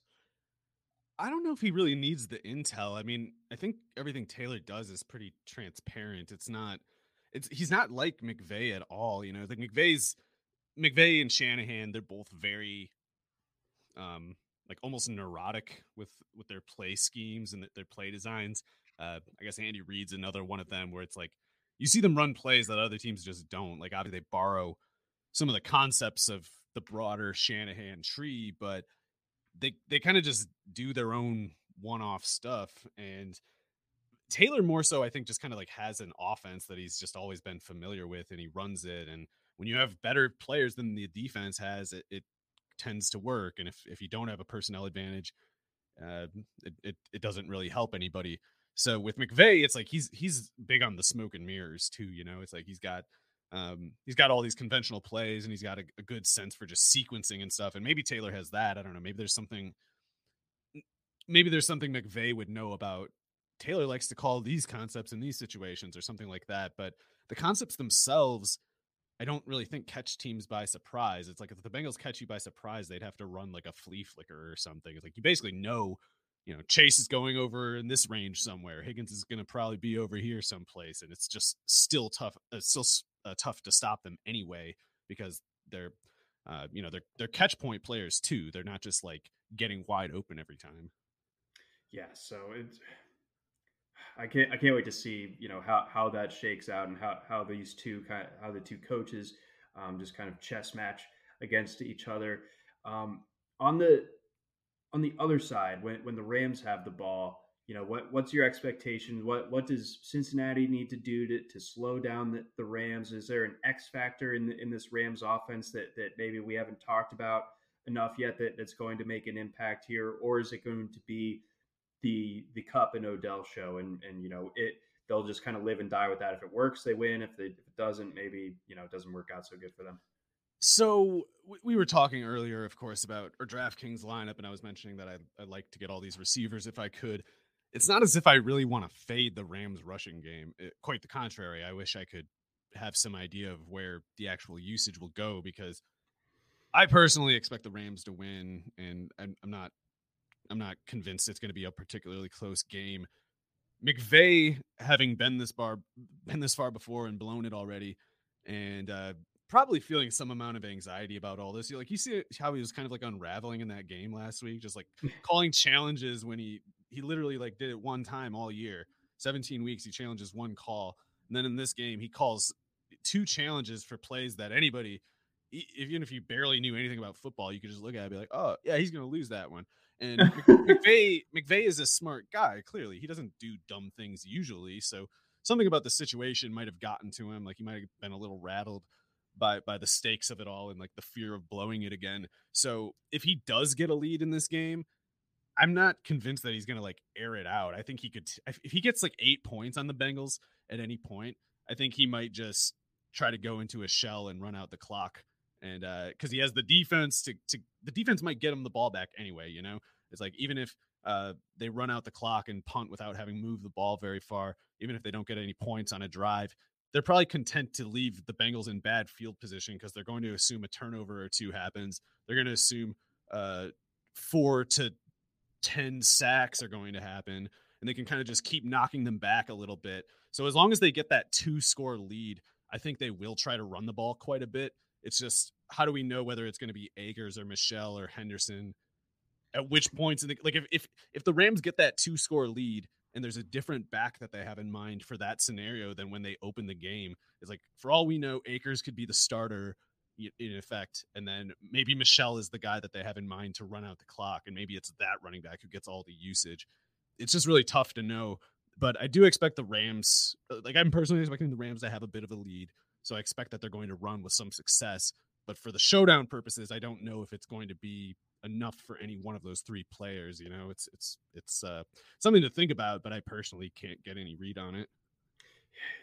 I don't know if he really needs the intel. I mean, I think everything Taylor does is pretty transparent. It's not it's he's not like McVay at all, you know. Like McVay's McVay and Shanahan, they're both very um like almost neurotic with with their play schemes and their play designs. Uh I guess Andy Reid's another one of them where it's like you see them run plays that other teams just don't. Like obviously they borrow some of the concepts of the broader Shanahan tree, but they they kind of just do their own one-off stuff and Taylor more so I think just kind of like has an offense that he's just always been familiar with and he runs it and when you have better players than the defense has it, it tends to work and if if you don't have a personnel advantage uh, it, it it doesn't really help anybody so with McVay it's like he's he's big on the smoke and mirrors too you know it's like he's got um, he's got all these conventional plays and he's got a, a, good sense for just sequencing and stuff. And maybe Taylor has that. I don't know. Maybe there's something. Maybe there's something McVay would know about. Taylor likes to call these concepts in these situations or something like that. But the concepts themselves, I don't really think catch teams by surprise. It's like if the Bengals catch you by surprise, they'd have to run like a flea flicker or something. It's like you basically know, you know, Chase is going over in this range somewhere. Higgins is going to probably be over here someplace, and it's just still tough. It's still uh, tough to stop them anyway because they're uh, you know they're they're catch point players too. They're not just like getting wide open every time. Yeah, so it's I can't I can't wait to see you know how how that shakes out and how how these two kind of, how the two coaches um, just kind of chess match against each other. Um, on the on the other side, when when the Rams have the ball, you know what what's your expectation? What what does cincinnati need to do to, to slow down the, the rams? Is there an x factor in the, in this rams offense that that maybe we haven't talked about enough yet that, that's going to make an impact here? Or is it going to be the the Kupp and odell show and and you know it they'll just kind of live and die with that if it works they win if, they, if it doesn't maybe you know it doesn't work out so good for them so we were talking earlier, of course, about our DraftKings lineup, and I was mentioning that I, I'd like to get all these receivers if I could it's not as if I really want to fade the Rams rushing game. It, quite the contrary. I wish I could have some idea of where the actual usage will go because I personally expect the Rams to win, and I'm, I'm not I'm not convinced it's going to be a particularly close game. McVay, having been this far, been this far before and blown it already, and uh, probably feeling some amount of anxiety about all this. Like you see how he was kind of like unraveling in that game last week, just like calling challenges when he he literally like did it one time all year. 17 weeks he challenges one call, and then in this game he calls two challenges for plays that anybody even if you barely knew anything about football, you could just look at it and be like, "Oh, yeah, he's going to lose that one." And McVay McVay is a smart guy. Clearly, he doesn't do dumb things usually. So something about the situation might have gotten to him. Like he might have been a little rattled by by the stakes of it all and like the fear of blowing it again. So if he does get a lead in this game, I'm not convinced that he's going to like air it out. I think he could if he gets like 8 points on the Bengals at any point, I think he might just try to go into a shell and run out the clock and because uh, he has the defense to, to the defense might get him the ball back anyway. You know, it's like even if uh, they run out the clock and punt without having moved the ball very far, even if they don't get any points on a drive, they're probably content to leave the Bengals in bad field position because they're going to assume a turnover or two happens. They're going to assume uh, four to ten sacks are going to happen, and they can kind of just keep knocking them back a little bit. So as long as they get that two score lead, I think they will try to run the ball quite a bit it's just how do we know whether it's going to be Akers or Michel or Henderson? At which points, in the, like if if if the Rams get that two score lead and there's a different back that they have in mind for that scenario than when they open the game, it's like for all we know, Akers could be the starter in effect, and then maybe Michel is the guy that they have in mind to run out the clock, and maybe it's that running back who gets all the usage. It's just really tough to know. But I do expect the Rams, uh, like I'm personally expecting the Rams to have a bit of a lead. So I expect that they're going to run with some success. But for the showdown purposes, I don't know if it's going to be enough for any one of those three players. You know, it's it's it's uh, something to think about, but I personally can't get any read on it.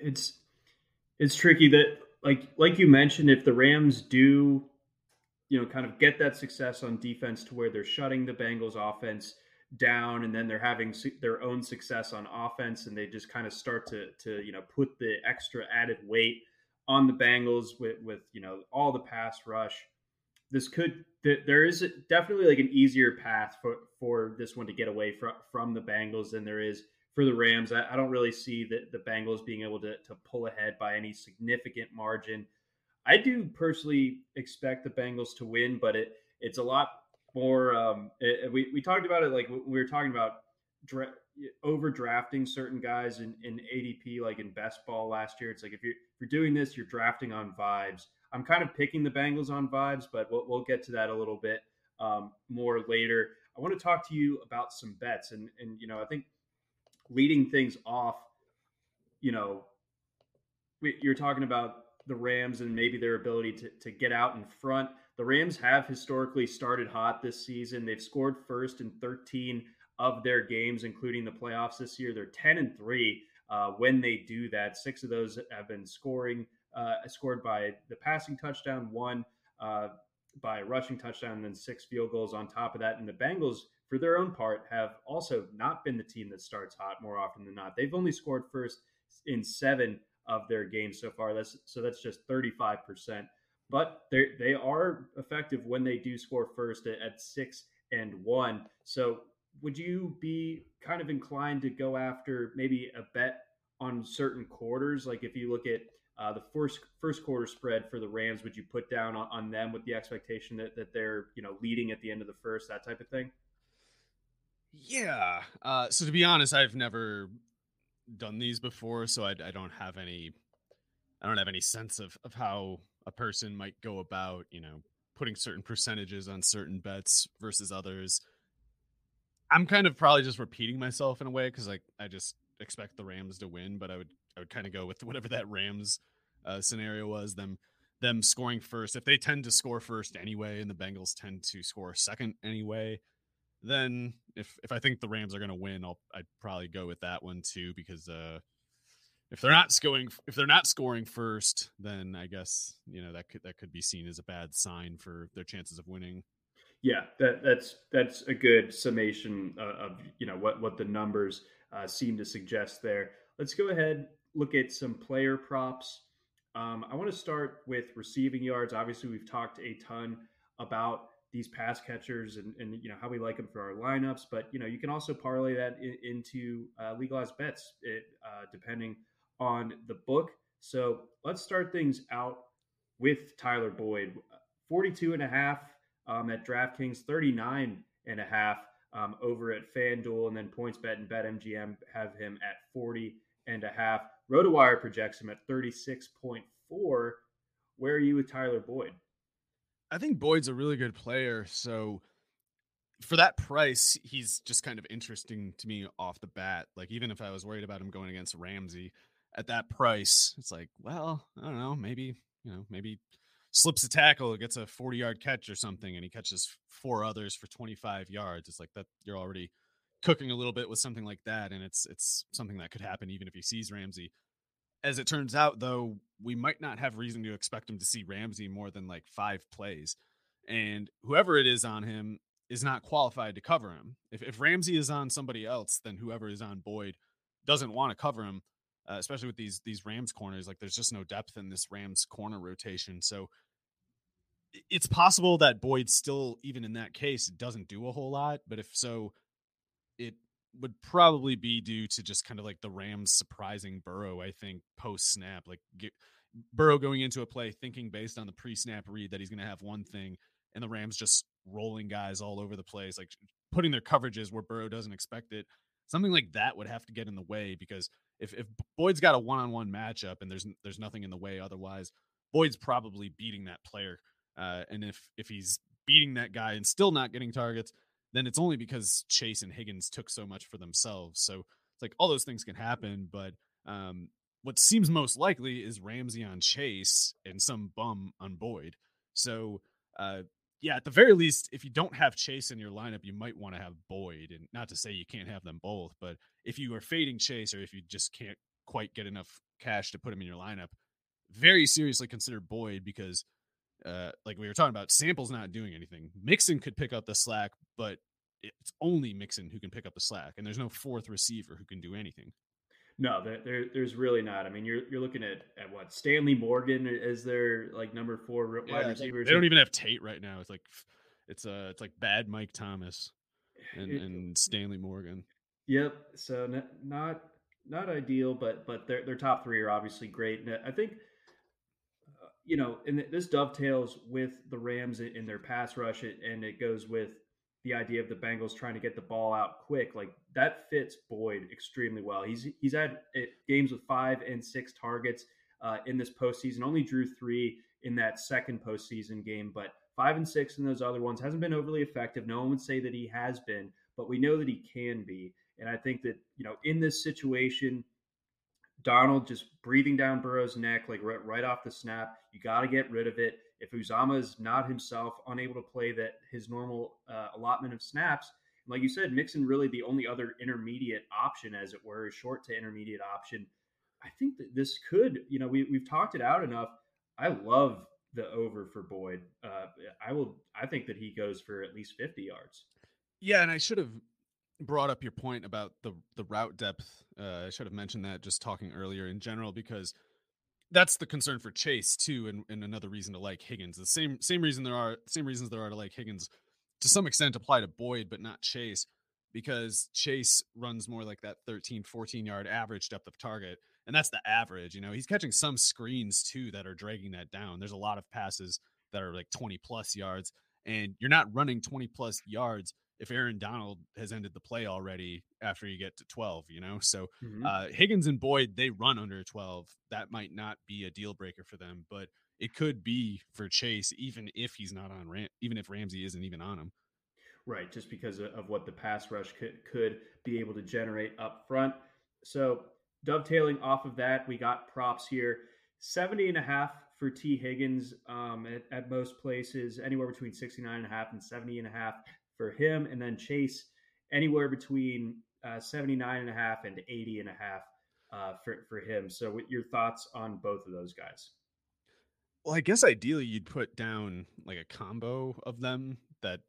It's it's tricky that like like you mentioned, if the Rams do, you know, kind of get that success on defense to where they're shutting the Bengals offense down and then they're having their own success on offense and they just kind of start to to you know put the extra added weight on the Bengals with with you know all the pass rush. This could there is definitely like an easier path for for this one to get away from from the Bengals than there is for the Rams. I, I don't really see the the Bengals being able to to pull ahead by any significant margin. I do personally expect the Bengals to win, but it it's a lot more. Um, it, we we talked about it like we were talking about dra- overdrafting certain guys in, in ADP, like in best ball last year. It's like if you're if you're doing this, you're drafting on vibes. I'm kind of picking the Bengals on vibes, but we'll, we'll get to that a little bit um, more later. I want to talk to you about some bets, and and you know I think leading things off, you know, you're talking about the Rams and maybe their ability to, to get out in front. The Rams have historically started hot this season. They've scored first in 13 of their games, including the playoffs this year. They're 10 and 3 uh, when they do that. Six of those have been scoring, uh, scored by the passing touchdown, one uh, by rushing touchdown, and then six field goals on top of that. And the Bengals, for their own part, have also not been the team that starts hot more often than not. They've only scored first in seven of their games so far. That's so that's just 35%. But they they are effective when they do score first at, at six and one. So would you be kind of inclined to go after maybe a bet on certain quarters? Like if you look at uh, the first first quarter spread for the Rams, would you put down on, on them with the expectation that, that they're you know leading at the end of the first, that type of thing? Yeah. Uh, so to be honest, I've never done these before, so I, I don't have any I don't have any sense of of how a person might go about you know putting certain percentages on certain bets versus others. I'm kind of probably just repeating myself in a way because like I just expect the Rams to win, but I would I would kind of go with whatever that Rams uh, scenario was them them scoring first. If they tend to score first anyway, and the Bengals tend to score second anyway, then if if I think the Rams are going to win, I'll I'd probably go with that one too because uh, if they're not scoring if they're not scoring first, then I guess you know that could that could be seen as a bad sign for their chances of winning. Yeah, that, that's that's a good summation uh, of you know what what the numbers uh, seem to suggest there. Let's go ahead look at some player props. Um, I want to start with receiving yards. Obviously, we've talked a ton about these pass catchers and, and you know how we like them for our lineups, but you know you can also parlay that in, into uh, legalized bets it, uh, depending on the book. So let's start things out with Tyler Boyd, 42 and a half um, at DraftKings, 39 and a half um, over at FanDuel, and then PointsBet and BetMGM have him at 40 and a half. RotoWire projects him at 36.4. Where are you with Tyler Boyd? I think Boyd's a really good player. So for that price, he's just kind of interesting to me off the bat. Like even if I was worried about him going against Ramsey at that price, it's like, well, I don't know, maybe, you know, maybe slips a tackle, gets a 40 yard catch or something, and he catches four others for 25 yards. It's like that you're already cooking a little bit with something like that, and it's it's something that could happen even if he sees Ramsey. As it turns out, though, we might not have reason to expect him to see Ramsey more than like five plays, and whoever it is on him is not qualified to cover him. If if Ramsey is on somebody else, then whoever is on Boyd doesn't want to cover him, uh, especially with these these Rams corners. Like there's just no depth in this Rams corner rotation, so it's possible that Boyd still, even in that case, doesn't do a whole lot. But if so, it would probably be due to just kind of like the Rams surprising Burrow, I think, post snap. Like get, Burrow going into a play thinking based on the pre snap read that he's going to have one thing, and the Rams just rolling guys all over the place, like putting their coverages where Burrow doesn't expect it. Something like that would have to get in the way because if, if Boyd's got a one on one matchup and there's there's nothing in the way otherwise, Boyd's probably beating that player. Uh, and if if he's beating that guy and still not getting targets, then it's only because Chase and Higgins took so much for themselves. So it's like all those things can happen, but um, what seems most likely is Ramsey on Chase and some bum on Boyd. So uh, yeah, at the very least, if you don't have Chase in your lineup, you might want to have Boyd. And not to say you can't have them both, but if you are fading Chase or if you just can't quite get enough cash to put him in your lineup, very seriously consider Boyd because uh, like we were talking about, Sample's not doing anything. Mixon could pick up the slack, but it's only Mixon who can pick up the slack, and there's no fourth receiver who can do anything. No, there, there, there's really not. I mean, you're you're looking at, at what Stanley Morgan is their like number four wide yeah, receivers. They don't even have Tate right now. It's like it's uh it's like bad Mike Thomas and, it, and Stanley Morgan. Yep. So not not ideal, but but their their top three are obviously great. And I think you know, and this dovetails with the Rams in their pass rush, and it goes with the idea of the Bengals trying to get the ball out quick. Like that fits Boyd extremely well. He's he's had eh, games with five and six targets uh, in this postseason. Only drew three in that second postseason game, but five and six in those other ones hasn't been overly effective. No one would say that he has been, but we know that he can be. And I think that you know in this situation Donald just breathing down Burrow's neck, like right, right off the snap. You got to get rid of it. If Uzomah is not himself, unable to play that his normal uh, allotment of snaps, like you said, Mixon really the only other intermediate option, as it were, short to intermediate option. I think that this could, you know, we, we've talked it out enough. I love the over for Boyd. Uh, I will. I think that he goes for at least fifty yards. Yeah, and I should have brought up your point about the the route depth. Uh, I should have mentioned that just talking earlier in general because that's the concern for Chase too, and, and another reason to like Higgins. The same same reason there are same reasons there are to like Higgins to some extent apply to Boyd, but not Chase because Chase runs more like that 13, 14 yard average depth of target. And that's the average. You know, he's catching some screens too that are dragging that down. There's a lot of passes that are like 20 plus yards, and you're not running 20 plus yards if Aaron Donald has ended the play already after you get to 12, you know? So mm-hmm. uh, Higgins and Boyd, they run under 12. That might not be a deal breaker for them, but it could be for Chase, even if he's not on Ram, even if Ramsey isn't even on him. Right. Just because of what the pass rush could, could be able to generate up front. So dovetailing off of that, we got props here 70 and a half for Tee Higgins um, at, at, most places, anywhere between 69 and a half and 70 and a half for him, and then Chase anywhere between uh, 79 and a half and 80 and a half uh, for, for him. So what your thoughts on both of those guys? Well, I guess ideally you'd put down like a combo of them that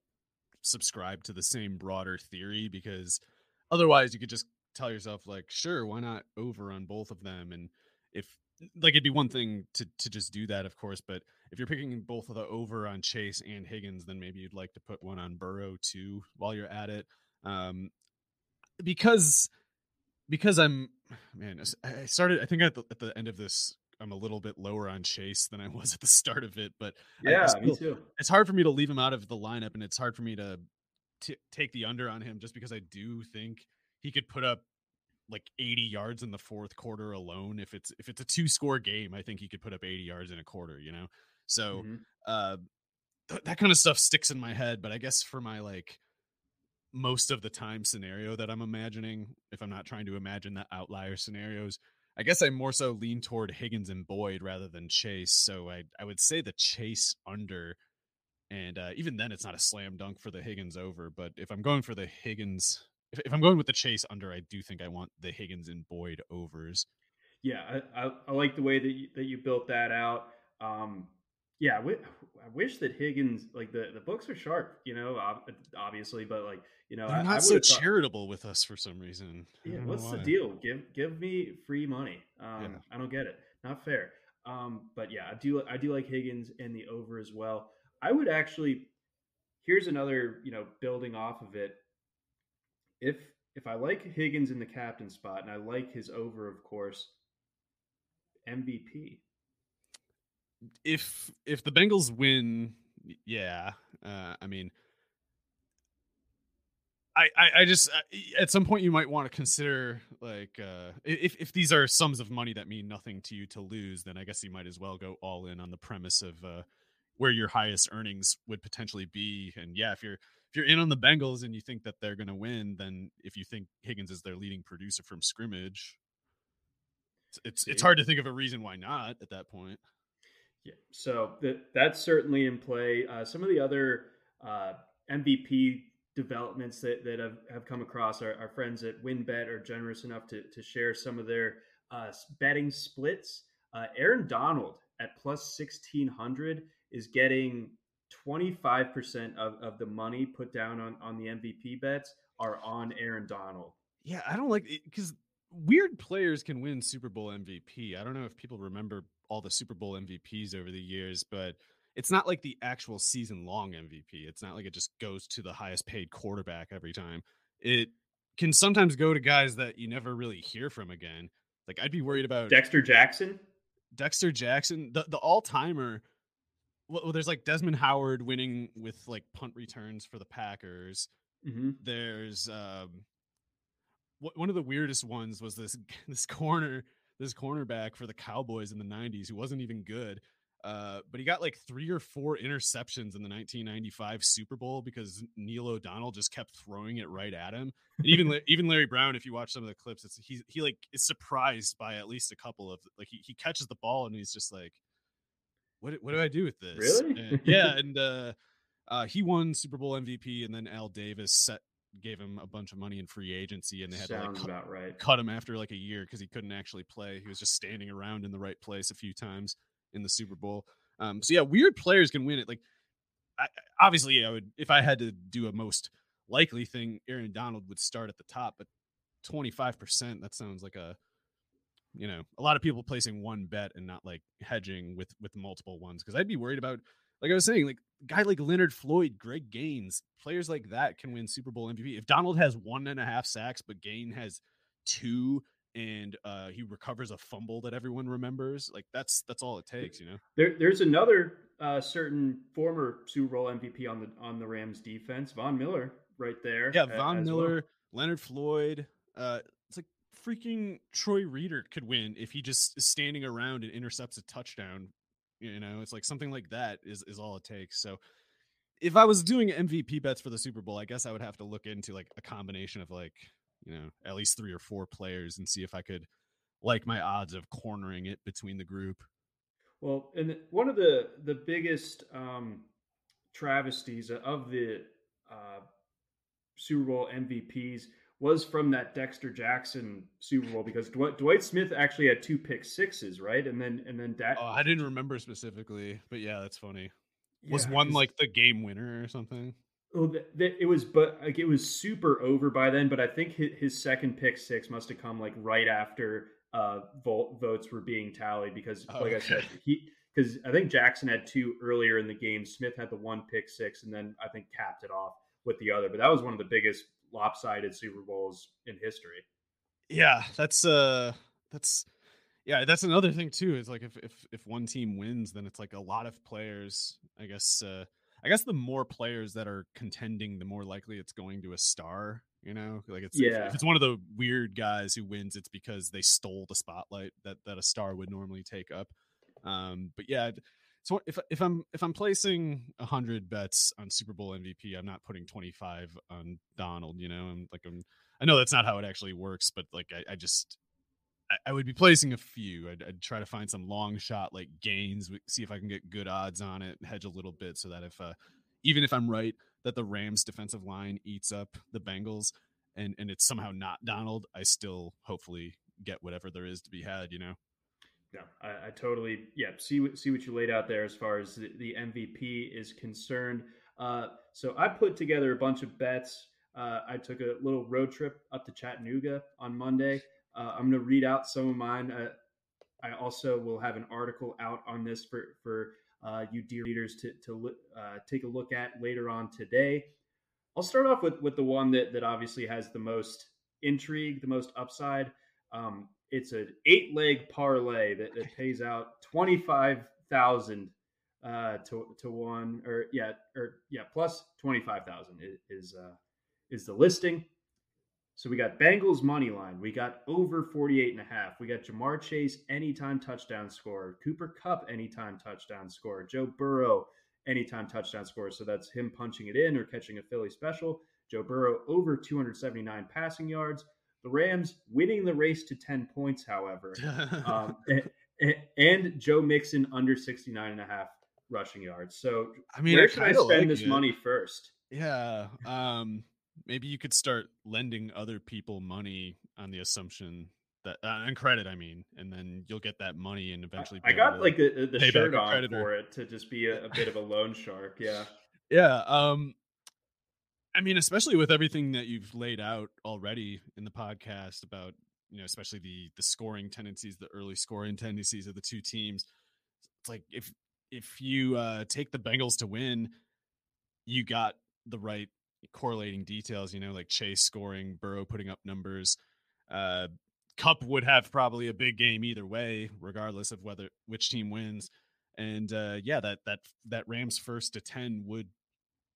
subscribe to the same broader theory because otherwise you could just tell yourself like, sure, why not over on both of them? And if like it'd be one thing to to just do that, of course, but if you're picking both of the over on Chase and Higgins, then maybe you'd like to put one on Burrow too while you're at it. Um, because because I'm man, I started. I think at the, at the end of this, I'm a little bit lower on Chase than I was at the start of it. But yeah, still, me too. It's hard for me to leave him out of the lineup, and it's hard for me to t- take the under on him just because I do think he could put up like 80 yards in the fourth quarter alone. If it's if it's a two score game, I think he could put up 80 yards in a quarter. You know, so mm-hmm. uh, th- that kind of stuff sticks in my head. But I guess for my like most of the time scenario that I'm imagining, if I'm not trying to imagine the outlier scenarios, I guess I more so lean toward Higgins and Boyd rather than Chase. So I I would say the Chase under, and uh, even then it's not a slam dunk for the Higgins over. But if I'm going for the Higgins, if, if I'm going with the Chase under, I do think I want the Higgins and Boyd overs. Yeah, I, I, I like the way that you, that you built that out. Um, yeah, I wish that Higgins like the the books are sharp, you know, obviously, but like you know, they're not so thought, charitable with us for some reason. Yeah, what's the deal? Give give me free money. Um, yeah. I don't get it. Not fair. Um, but yeah, I do I do like Higgins and the over as well. I would actually. Here's another, you know, building off of it. If if I like Higgins in the captain spot and I like his over, of course, MVP if if the Bengals win, yeah, uh, I mean, I, I, I just at some point you might want to consider like uh, if if these are sums of money that mean nothing to you to lose, then I guess you might as well go all in on the premise of uh, where your highest earnings would potentially be. And yeah, if you're if you're in on the Bengals and you think that they're going to win, then if you think Higgins is their leading producer from scrimmage, it's it's, it's hard to think of a reason why not at that point. Yeah, so that that's certainly in play. Uh, some of the other uh, MVP developments that, that have, have come across our, our friends at WynnBET are generous enough to, to share some of their uh, betting splits. Uh, Aaron Donald at plus 1600 is getting 25% of, of the money put down on, on the MVP bets are on Aaron Donald. Yeah, I don't like eh, it because weird players can win Super Bowl MVP. I don't know if people remember all the Super Bowl MVPs over the years, but it's not like the actual season long MVP. It's not like it just goes to the highest paid quarterback every time. It can sometimes go to guys that you never really hear from again. Like I'd be worried about Dexter Jackson. Dexter Jackson, the the all timer. Well, there's like Desmond Howard winning with like punt returns for the Packers. Mm-hmm. There's um, one of the weirdest ones was this this corner this cornerback for the Cowboys in the 90s who wasn't even good. Uh, but he got like three or four interceptions in the 1995 Super Bowl because Neil O'Donnell just kept throwing it right at him. And even even Larry Brown, if you watch some of the clips, it's he he like is surprised by at least a couple of like he, he catches the ball and he's just like, what what do I do with this? Really? And, yeah, and uh, uh, he won Super Bowl MVP, and then Al Davis set gave him a bunch of money in free agency and they had Sounds to like cut, right. cut him after like a year because he couldn't actually play. He was just standing around in the right place a few times in the Super Bowl. Um, so yeah, weird players can win it. Like I, obviously, I would if I had to do a most likely thing, Aaron Donald would start at the top, but twenty five percent that sounds like a you know a lot of people placing one bet and not like hedging with with multiple ones because I'd be worried about like I was saying, like guy like Leonard Floyd, Greg Gaines, players like that can win Super Bowl MVP. If Donald has one and a half sacks, but Gain has two, and uh, he recovers a fumble that everyone remembers, like that's that's all it takes, you know. There, there's another uh, certain former Super Bowl MVP on the on the Rams defense, Von Miller, right there. Yeah, Von Miller, well. Leonard Floyd. Uh, freaking Troy Reeder could win if he just is standing around and intercepts a touchdown you know, it's like something like that is is all it takes. So if I was doing MVP bets for the Super Bowl, I guess I would have to look into like a combination of like, you know, at least three or four players and see if I could like my odds of cornering it between the group. Well, and one of the the biggest um, travesties of the uh, Super Bowl MVPs was from that Dexter Jackson Super Bowl because Dwight, Dwight Smith actually had two pick sixes, right? And then and then da- oh, I didn't remember specifically, but yeah, that's funny. Was one like the game winner or something? Oh, it was, but like it was super over by then. But I think his, his second pick six must have come like right after uh, vote, votes were being tallied because, oh, like okay. I said, he because I think Jackson had two earlier in the game. Smith had the one pick six, and then I think capped it off with the other. But that was one of the biggest lopsided Super Bowls in history. Yeah, that's uh, that's yeah, that's another thing too. Is like if if if one team wins, then it's like a lot of players. I guess uh, I guess the more players that are contending, the more likely it's going to a star. You know, like it's yeah. if, if it's one of the weird guys who wins, it's because they stole the spotlight that that a star would normally take up. Um, but yeah, so if if I'm if I'm placing hundred bets on Super Bowl MVP, I'm not putting 25 on Donald. You know, I'm like I'm. I know that's not how it actually works, but like I, I just I, would be placing a few. I'd, I'd, try to find some long shot like Gaines, see if I can get good odds on it, hedge a little bit, so that if uh, even if I'm right that the Rams defensive line eats up the Bengals and and it's somehow not Donald, I still hopefully get whatever there is to be had. You know. Yeah, I, I totally yeah see what see what you laid out there as far as the, the MVP is concerned. Uh, so I put together a bunch of bets. Uh, I took a little road trip up to Chattanooga on Monday. Uh, I'm going to read out some of mine. Uh, I also will have an article out on this for for uh, you dear readers to to uh, take a look at later on today. I'll start off with with the one that that obviously has the most intrigue, the most upside. Um, it's an eight leg parlay that, that pays out twenty five thousand uh, to to one or yeah or yeah plus twenty five thousand is is, uh, is the listing. So we got Bengals money line. We got over 48 and a half. We got Ja'Marr Chase anytime touchdown score. Cooper Kupp anytime touchdown score. Joe Burrow anytime touchdown score. So that's him punching it in or catching a Philly special. Joe Burrow over 279 passing yards. The Rams winning the race to 10 points, however. um, and, and, Joe Mixon under 69 and a half rushing yards. So I mean, where I should I spend like this it. money first? Yeah. Um, maybe you could start lending other people money on the assumption that uh, and credit, I mean, and then you'll get that money and eventually. I got like the, the shirt on for it to just be a, a bit of a loan shark. Yeah. Yeah. Um, I mean, especially with everything that you've laid out already in the podcast about, you know, especially the the scoring tendencies, the early scoring tendencies of the two teams. It's like if if you uh, take the Bengals to win, you got the right correlating details, you know, like Chase scoring, Burrow putting up numbers. Uh, Kupp would have probably a big game either way, regardless of whether which team wins. And uh, yeah, that that that Rams first to ten would,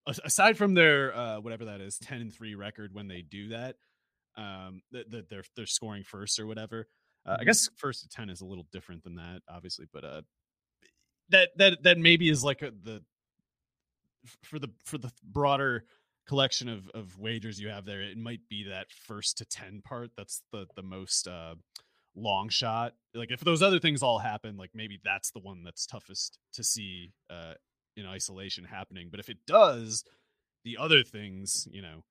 aside from their uh, whatever that is, ten and three record when they do that, um, that the, they're they're scoring first or whatever. Uh, I mm-hmm. guess first to ten is a little different than that, obviously, but uh, that that that maybe is like a, the for the for the broader collection of of wagers you have there, it might be that first to ten part that's the the most uh, long shot. Like if those other things all happen, like maybe that's the one that's toughest to see uh, in isolation happening. But if it does, the other things, you know,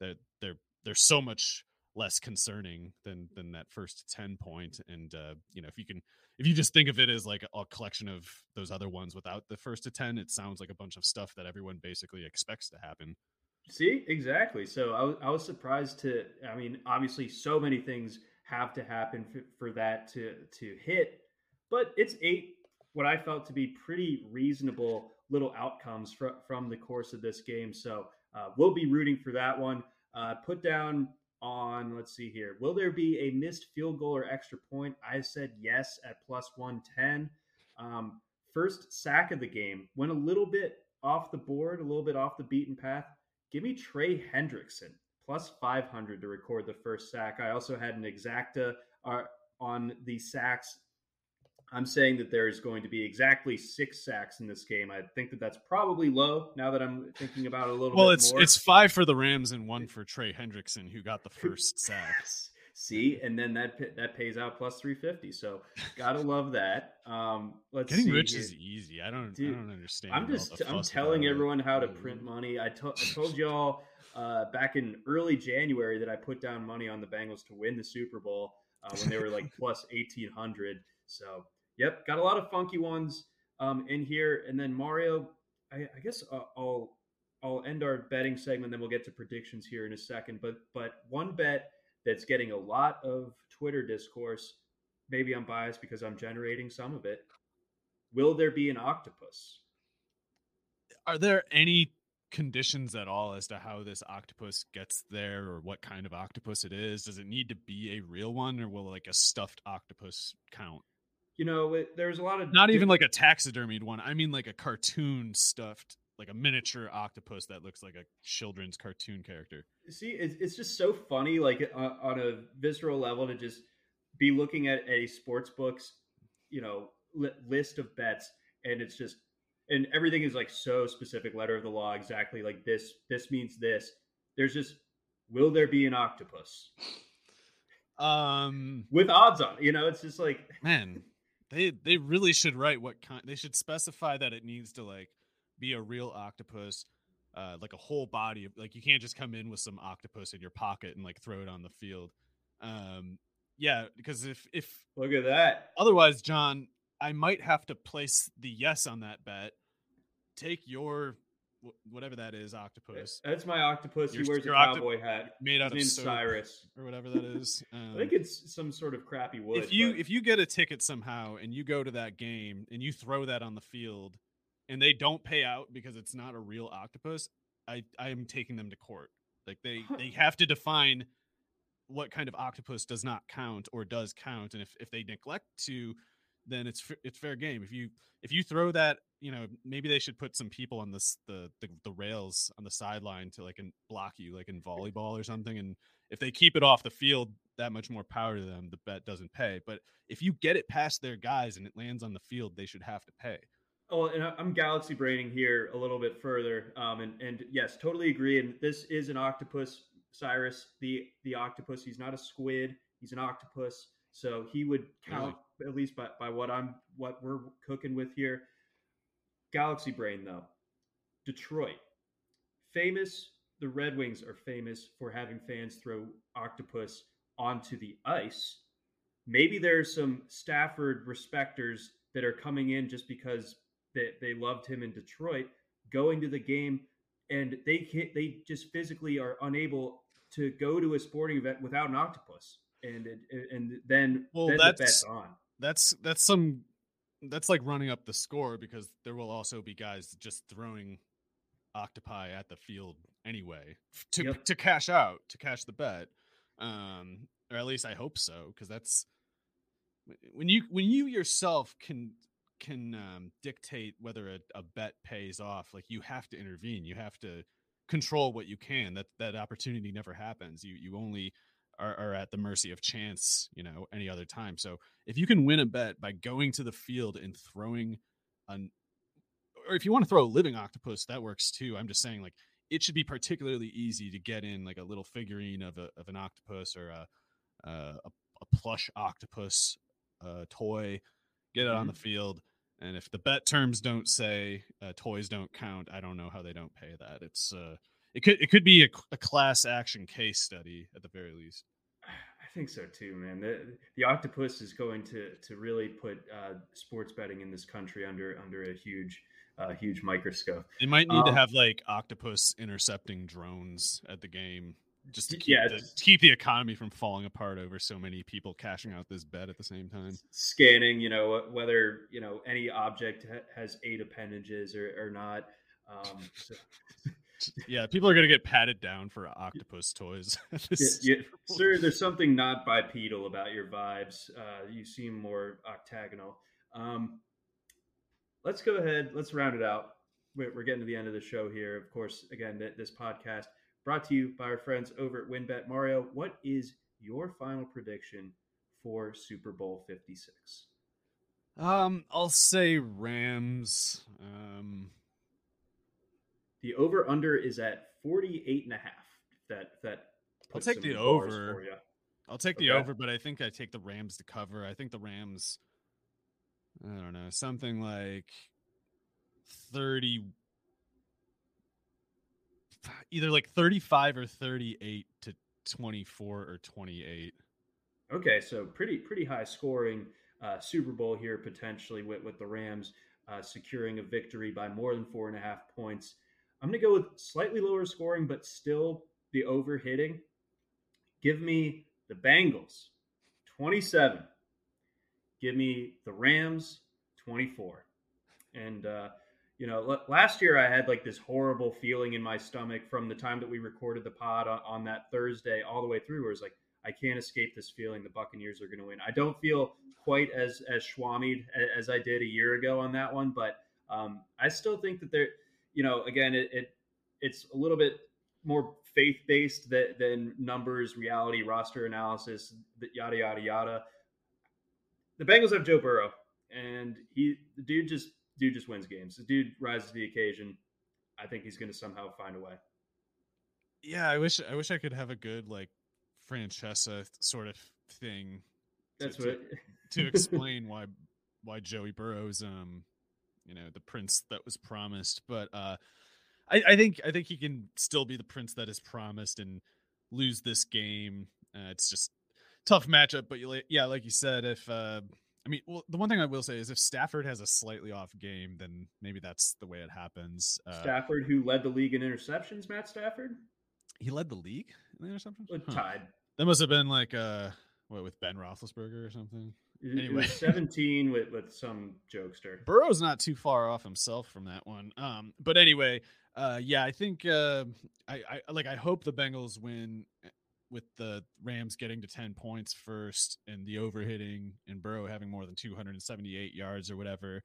that they're, they're so much less concerning than than that first 10 point and uh you know if you can if you just think of it as like a collection of those other ones without the first to 10 it sounds like a bunch of stuff that everyone basically expects to happen See, exactly. So I was, surprised to. I mean, obviously, so many things have to happen for, for that to to hit, but it's eight. What I felt to be pretty reasonable little outcomes from from the course of this game. So uh, we'll be rooting for that one. Uh, put down on. Let's see here. Will there be a missed field goal or extra point? I said yes at plus one ten. Um, first sack of the game went a little bit off the board, a little bit off the beaten path. Give me Trey Hendrickson plus 500 to record the first sack. I also had an exacta uh, on the sacks. I'm saying that there is going to be exactly six sacks in this game. I think that that's probably low now that I'm thinking about it a little bit. well, it's, more. it's five for the Rams and one for Trey Hendrickson, who got the first sack. See, and then that that pays out plus three fifty. So gotta love that. Um, let's getting rich here. is easy. I don't, Dude, I don't understand. I'm just, I'm telling everyone how to print money. I, to, I told y'all uh, back in early January that I put down money on the Bengals to win the Super Bowl uh, when they were like plus eighteen hundred. So, yep, got a lot of funky ones um, in here. And then Mario, I, I guess uh, I'll I'll end our betting segment, then we'll get to predictions here in a second. But but one bet that's getting a lot of Twitter discourse. Maybe I'm biased because I'm generating some of it. Will there be an octopus? Are there any conditions at all as to how this octopus gets there or what kind of octopus it is? Does it need to be a real one or will like a stuffed octopus count? You know, it, there's a lot of not even like a taxidermied one. I mean like a cartoon stuffed like a miniature octopus that looks like a children's cartoon character. See, it's, it's just so funny, like uh, on a visceral level, to just be looking at a sports book's, you know, li- list of bets, and it's just, and everything is like so specific, letter of the law, exactly like this. This means this. There's just, will there be an octopus? Um, with odds on, you know, it's just like, man, they they really should write what kind. They should specify that it needs to like be a real octopus, uh, like a whole body. Like you can't just come in with some octopus in your pocket and like throw it on the field. Um, yeah, because if if look at that, otherwise, John, I might have to place the yes on that bet. Take your whatever that is, octopus. That's my octopus. Your, he wears a cowboy hat. Made out His of Cyrus or whatever that is. Um, I think it's some sort of crappy wood. If you but... if you get a ticket somehow and you go to that game and you throw that on the field and they don't pay out because it's not a real octopus, I I am taking them to court. Like they they have to define what kind of octopus does not count or does count, and if if they neglect to, then it's it's fair game. If you if you throw that, you know, maybe they should put some people on this the the, the rails on the sideline to like and block you, like in volleyball or something. And if they keep it off the field, that much more power to them. The bet doesn't pay. But if you get it past their guys and it lands on the field, they should have to pay. Oh, and I'm galaxy braining here a little bit further, um, and and yes, totally agree. And this is an octopus, Cyrus, the the octopus. He's not a squid. He's an octopus. So he would count? At least by, by what I'm what we're cooking with here. Galaxy brain though, Detroit, famous. The Red Wings are famous for having fans throw octopus onto the ice. Maybe there's some Stafford respecters that are coming in just because they, they loved him in Detroit, going to the game, and they can't, they just physically are unable to go to a sporting event without an octopus, and and then well, then that's, the bet's on. That's that's some that's like running up the score because there will also be guys just throwing octopi at the field anyway to yep. to cash out to cash the bet um or at least i hope so because that's when you when you yourself can can um, dictate whether a, a bet pays off. Like you have to intervene. You have to control what you can. That that opportunity never happens. You you only are, are, at the mercy of chance. You know, any other time. So if you can win a bet by going to the field and throwing an, or if you want to throw a living octopus, that works too. I'm just saying like it should be particularly easy to get in like a little figurine of a of an octopus or a a, a plush octopus uh, toy get it mm-hmm. on the field. And if the bet terms don't say uh, toys don't count, I don't know how they don't pay that. It's uh, it could it could be a, a class action case study at the very least. I think so too, man. The the octopus is going to to really put uh, sports betting in this country under under a huge uh, huge microscope. They might need um, to have like octopus intercepting drones at the game just to keep, yeah, the, to keep the economy from falling apart over so many people cashing out this bet at the same time. Scanning, you know, whether you know any object ha- has eight appendages or, or not. Um, so. yeah, people are gonna get patted down for octopus toys. yeah, yeah. Sir, there's something not bipedal about your vibes. Uh, you seem more octagonal. Um, let's go ahead. Let's round it out. We're, we're getting to the end of the show here. Of course, again, this podcast brought to you by our friends over at WynnBET. Mario, what is your final prediction for Super Bowl 56? Um, I'll say Rams. Um, the over under is at 48 and a half. That that I'll take the over. I'll take the over, but I think I take the Rams to cover. I think the Rams I don't know, something like 30 either like 35 or 38 to 24 or 28. Okay, so pretty pretty high scoring uh, Super Bowl here potentially with with the Rams uh, securing a victory by more than four and a half points. I'm going to go with slightly lower scoring, but still the over hitting. Give me the Bengals 27. Give me the Rams 24. And, uh, you know, last year I had like this horrible feeling in my stomach from the time that we recorded the pod on, on that Thursday all the way through, where it's like, I can't escape this feeling the Buccaneers are going to win. I don't feel quite as as schwammied as I did a year ago on that one, but um, I still think that they're, you know, again, it, it it's a little bit more faith based than, than numbers, reality, roster analysis, yada yada yada. The Bengals have Joe Burrow, and he the dude just dude just wins games. The dude rises to the occasion. I think he's going to somehow find a way. Yeah, I wish I wish I could have a good like Francesa sort of thing. That's to, what to, to explain why why Joey Burrow's um you know the prince that was promised, but uh I, I think I think he can still be the prince that is promised and lose this game. Uh, it's just tough matchup, but you, yeah, like you said, if uh, I mean, well, the one thing I will say is if Stafford has a slightly off game, then maybe that's the way it happens. Uh, Stafford, who led the league in interceptions, Matt Stafford. He led the league in interceptions. Huh. Tied. That must have been like uh, what with Ben Roethlisberger or something. Anyway, seventeen with with some jokester. Burrow's not too far off himself from that one. Um, but anyway, uh, yeah, I think uh, I, I like. I hope the Bengals win eh, with the Rams getting to 10 points first and the overhitting and Burrow having more than 278 yards or whatever.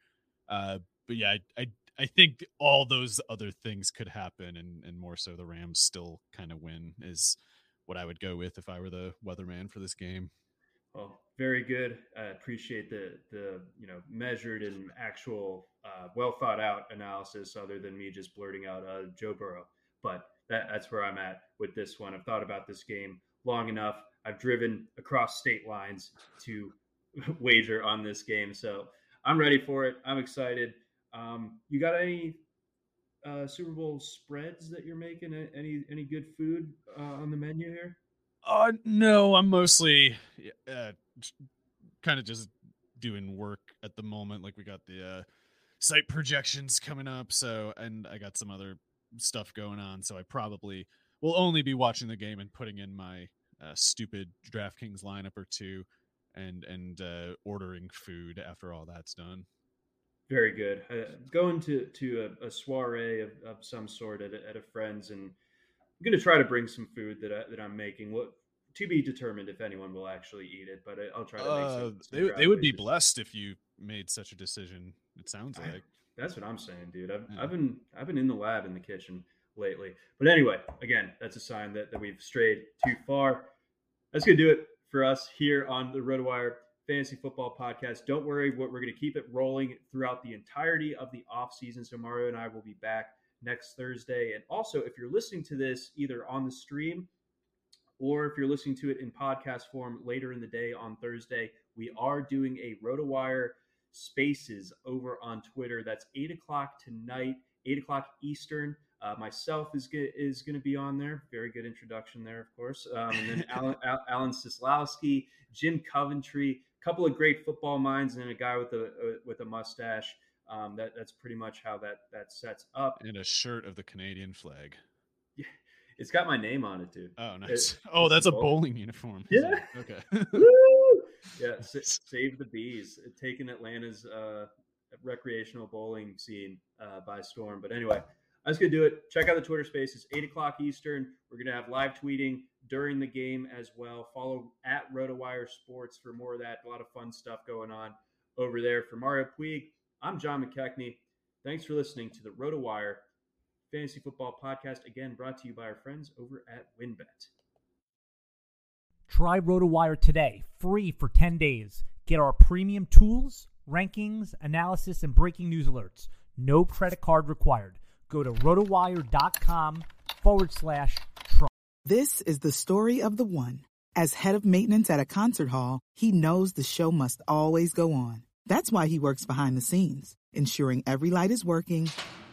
Uh, but yeah, I, I, I think all those other things could happen and, and more so the Rams still kind of win is what I would go with if I were the weatherman for this game. Well, very good. I appreciate the the you know measured and actual uh, well thought out analysis, other than me just blurting out uh, Joe Burrow. But that, that's where I'm at with this one. I've thought about this game long enough. I've driven across state lines to wager on this game, so I'm ready for it. I'm excited. Um, you got any uh, Super Bowl spreads that you're making? Any any good food uh, on the menu here? Uh, no, I'm mostly uh, kind of just doing work at the moment. Like we got the uh, site projections coming up, so and I got some other stuff going on, so I probably will only be watching the game and putting in my uh, stupid DraftKings lineup or two, and and uh, ordering food after all that's done. Very good. Uh, going to to a, a soiree of, of, some sort at a, at a friend's, and I'm going to try to bring some food that I, that I'm making. What to be determined if anyone will actually eat it, but uh, I, will try to. Make some uh, they they would be blessed if you made such a decision. It sounds like. That's what I'm saying, dude. I've, yeah. I've been I've been in the lab in the kitchen lately. But anyway, again, that's a sign that, that we've strayed too far. That's gonna do it for us here on the RotoWire Fantasy Football Podcast. Don't worry, what we're going to keep it rolling throughout the entirety of the off season. So Mario and I will be back next Thursday. And also, if you're listening to this either on the stream or if you're listening to it in podcast form later in the day on Thursday, we are doing a RotoWire Spaces over on Twitter. That's eight o'clock tonight, eight o'clock Eastern. Uh, myself is is going to be on there. Very good introduction there, of course. Um, and then Alan, Alan Seslowsky, Jim Coventry, a couple of great football minds, and a guy with a, a with a mustache. Um, that that's pretty much how that that sets up. And a shirt of the Canadian flag. It's got my name on it, dude. Oh, nice. It, oh, that's a bowling uniform. Yeah. Okay. yeah, save the bees, taking Atlanta's uh, recreational bowling scene uh, by storm. But anyway, I was gonna do it. Check out the Twitter space. It's eight o'clock Eastern. We're gonna have live tweeting during the game as well. Follow at RotoWire Sports for more of that. A lot of fun stuff going on over there. For Mario Puig, I'm John McKechnie. Thanks for listening to the RotoWire Fantasy Football Podcast. Again, brought to you by our friends over at WynnBET. Try RotoWire today, free for 10 days. Get our premium tools, rankings, analysis, and breaking news alerts. No credit card required. Go to rotowire.com forward slash try. This is the story of the one. As head of maintenance at a concert hall, he knows the show must always go on. That's why he works behind the scenes, ensuring every light is working,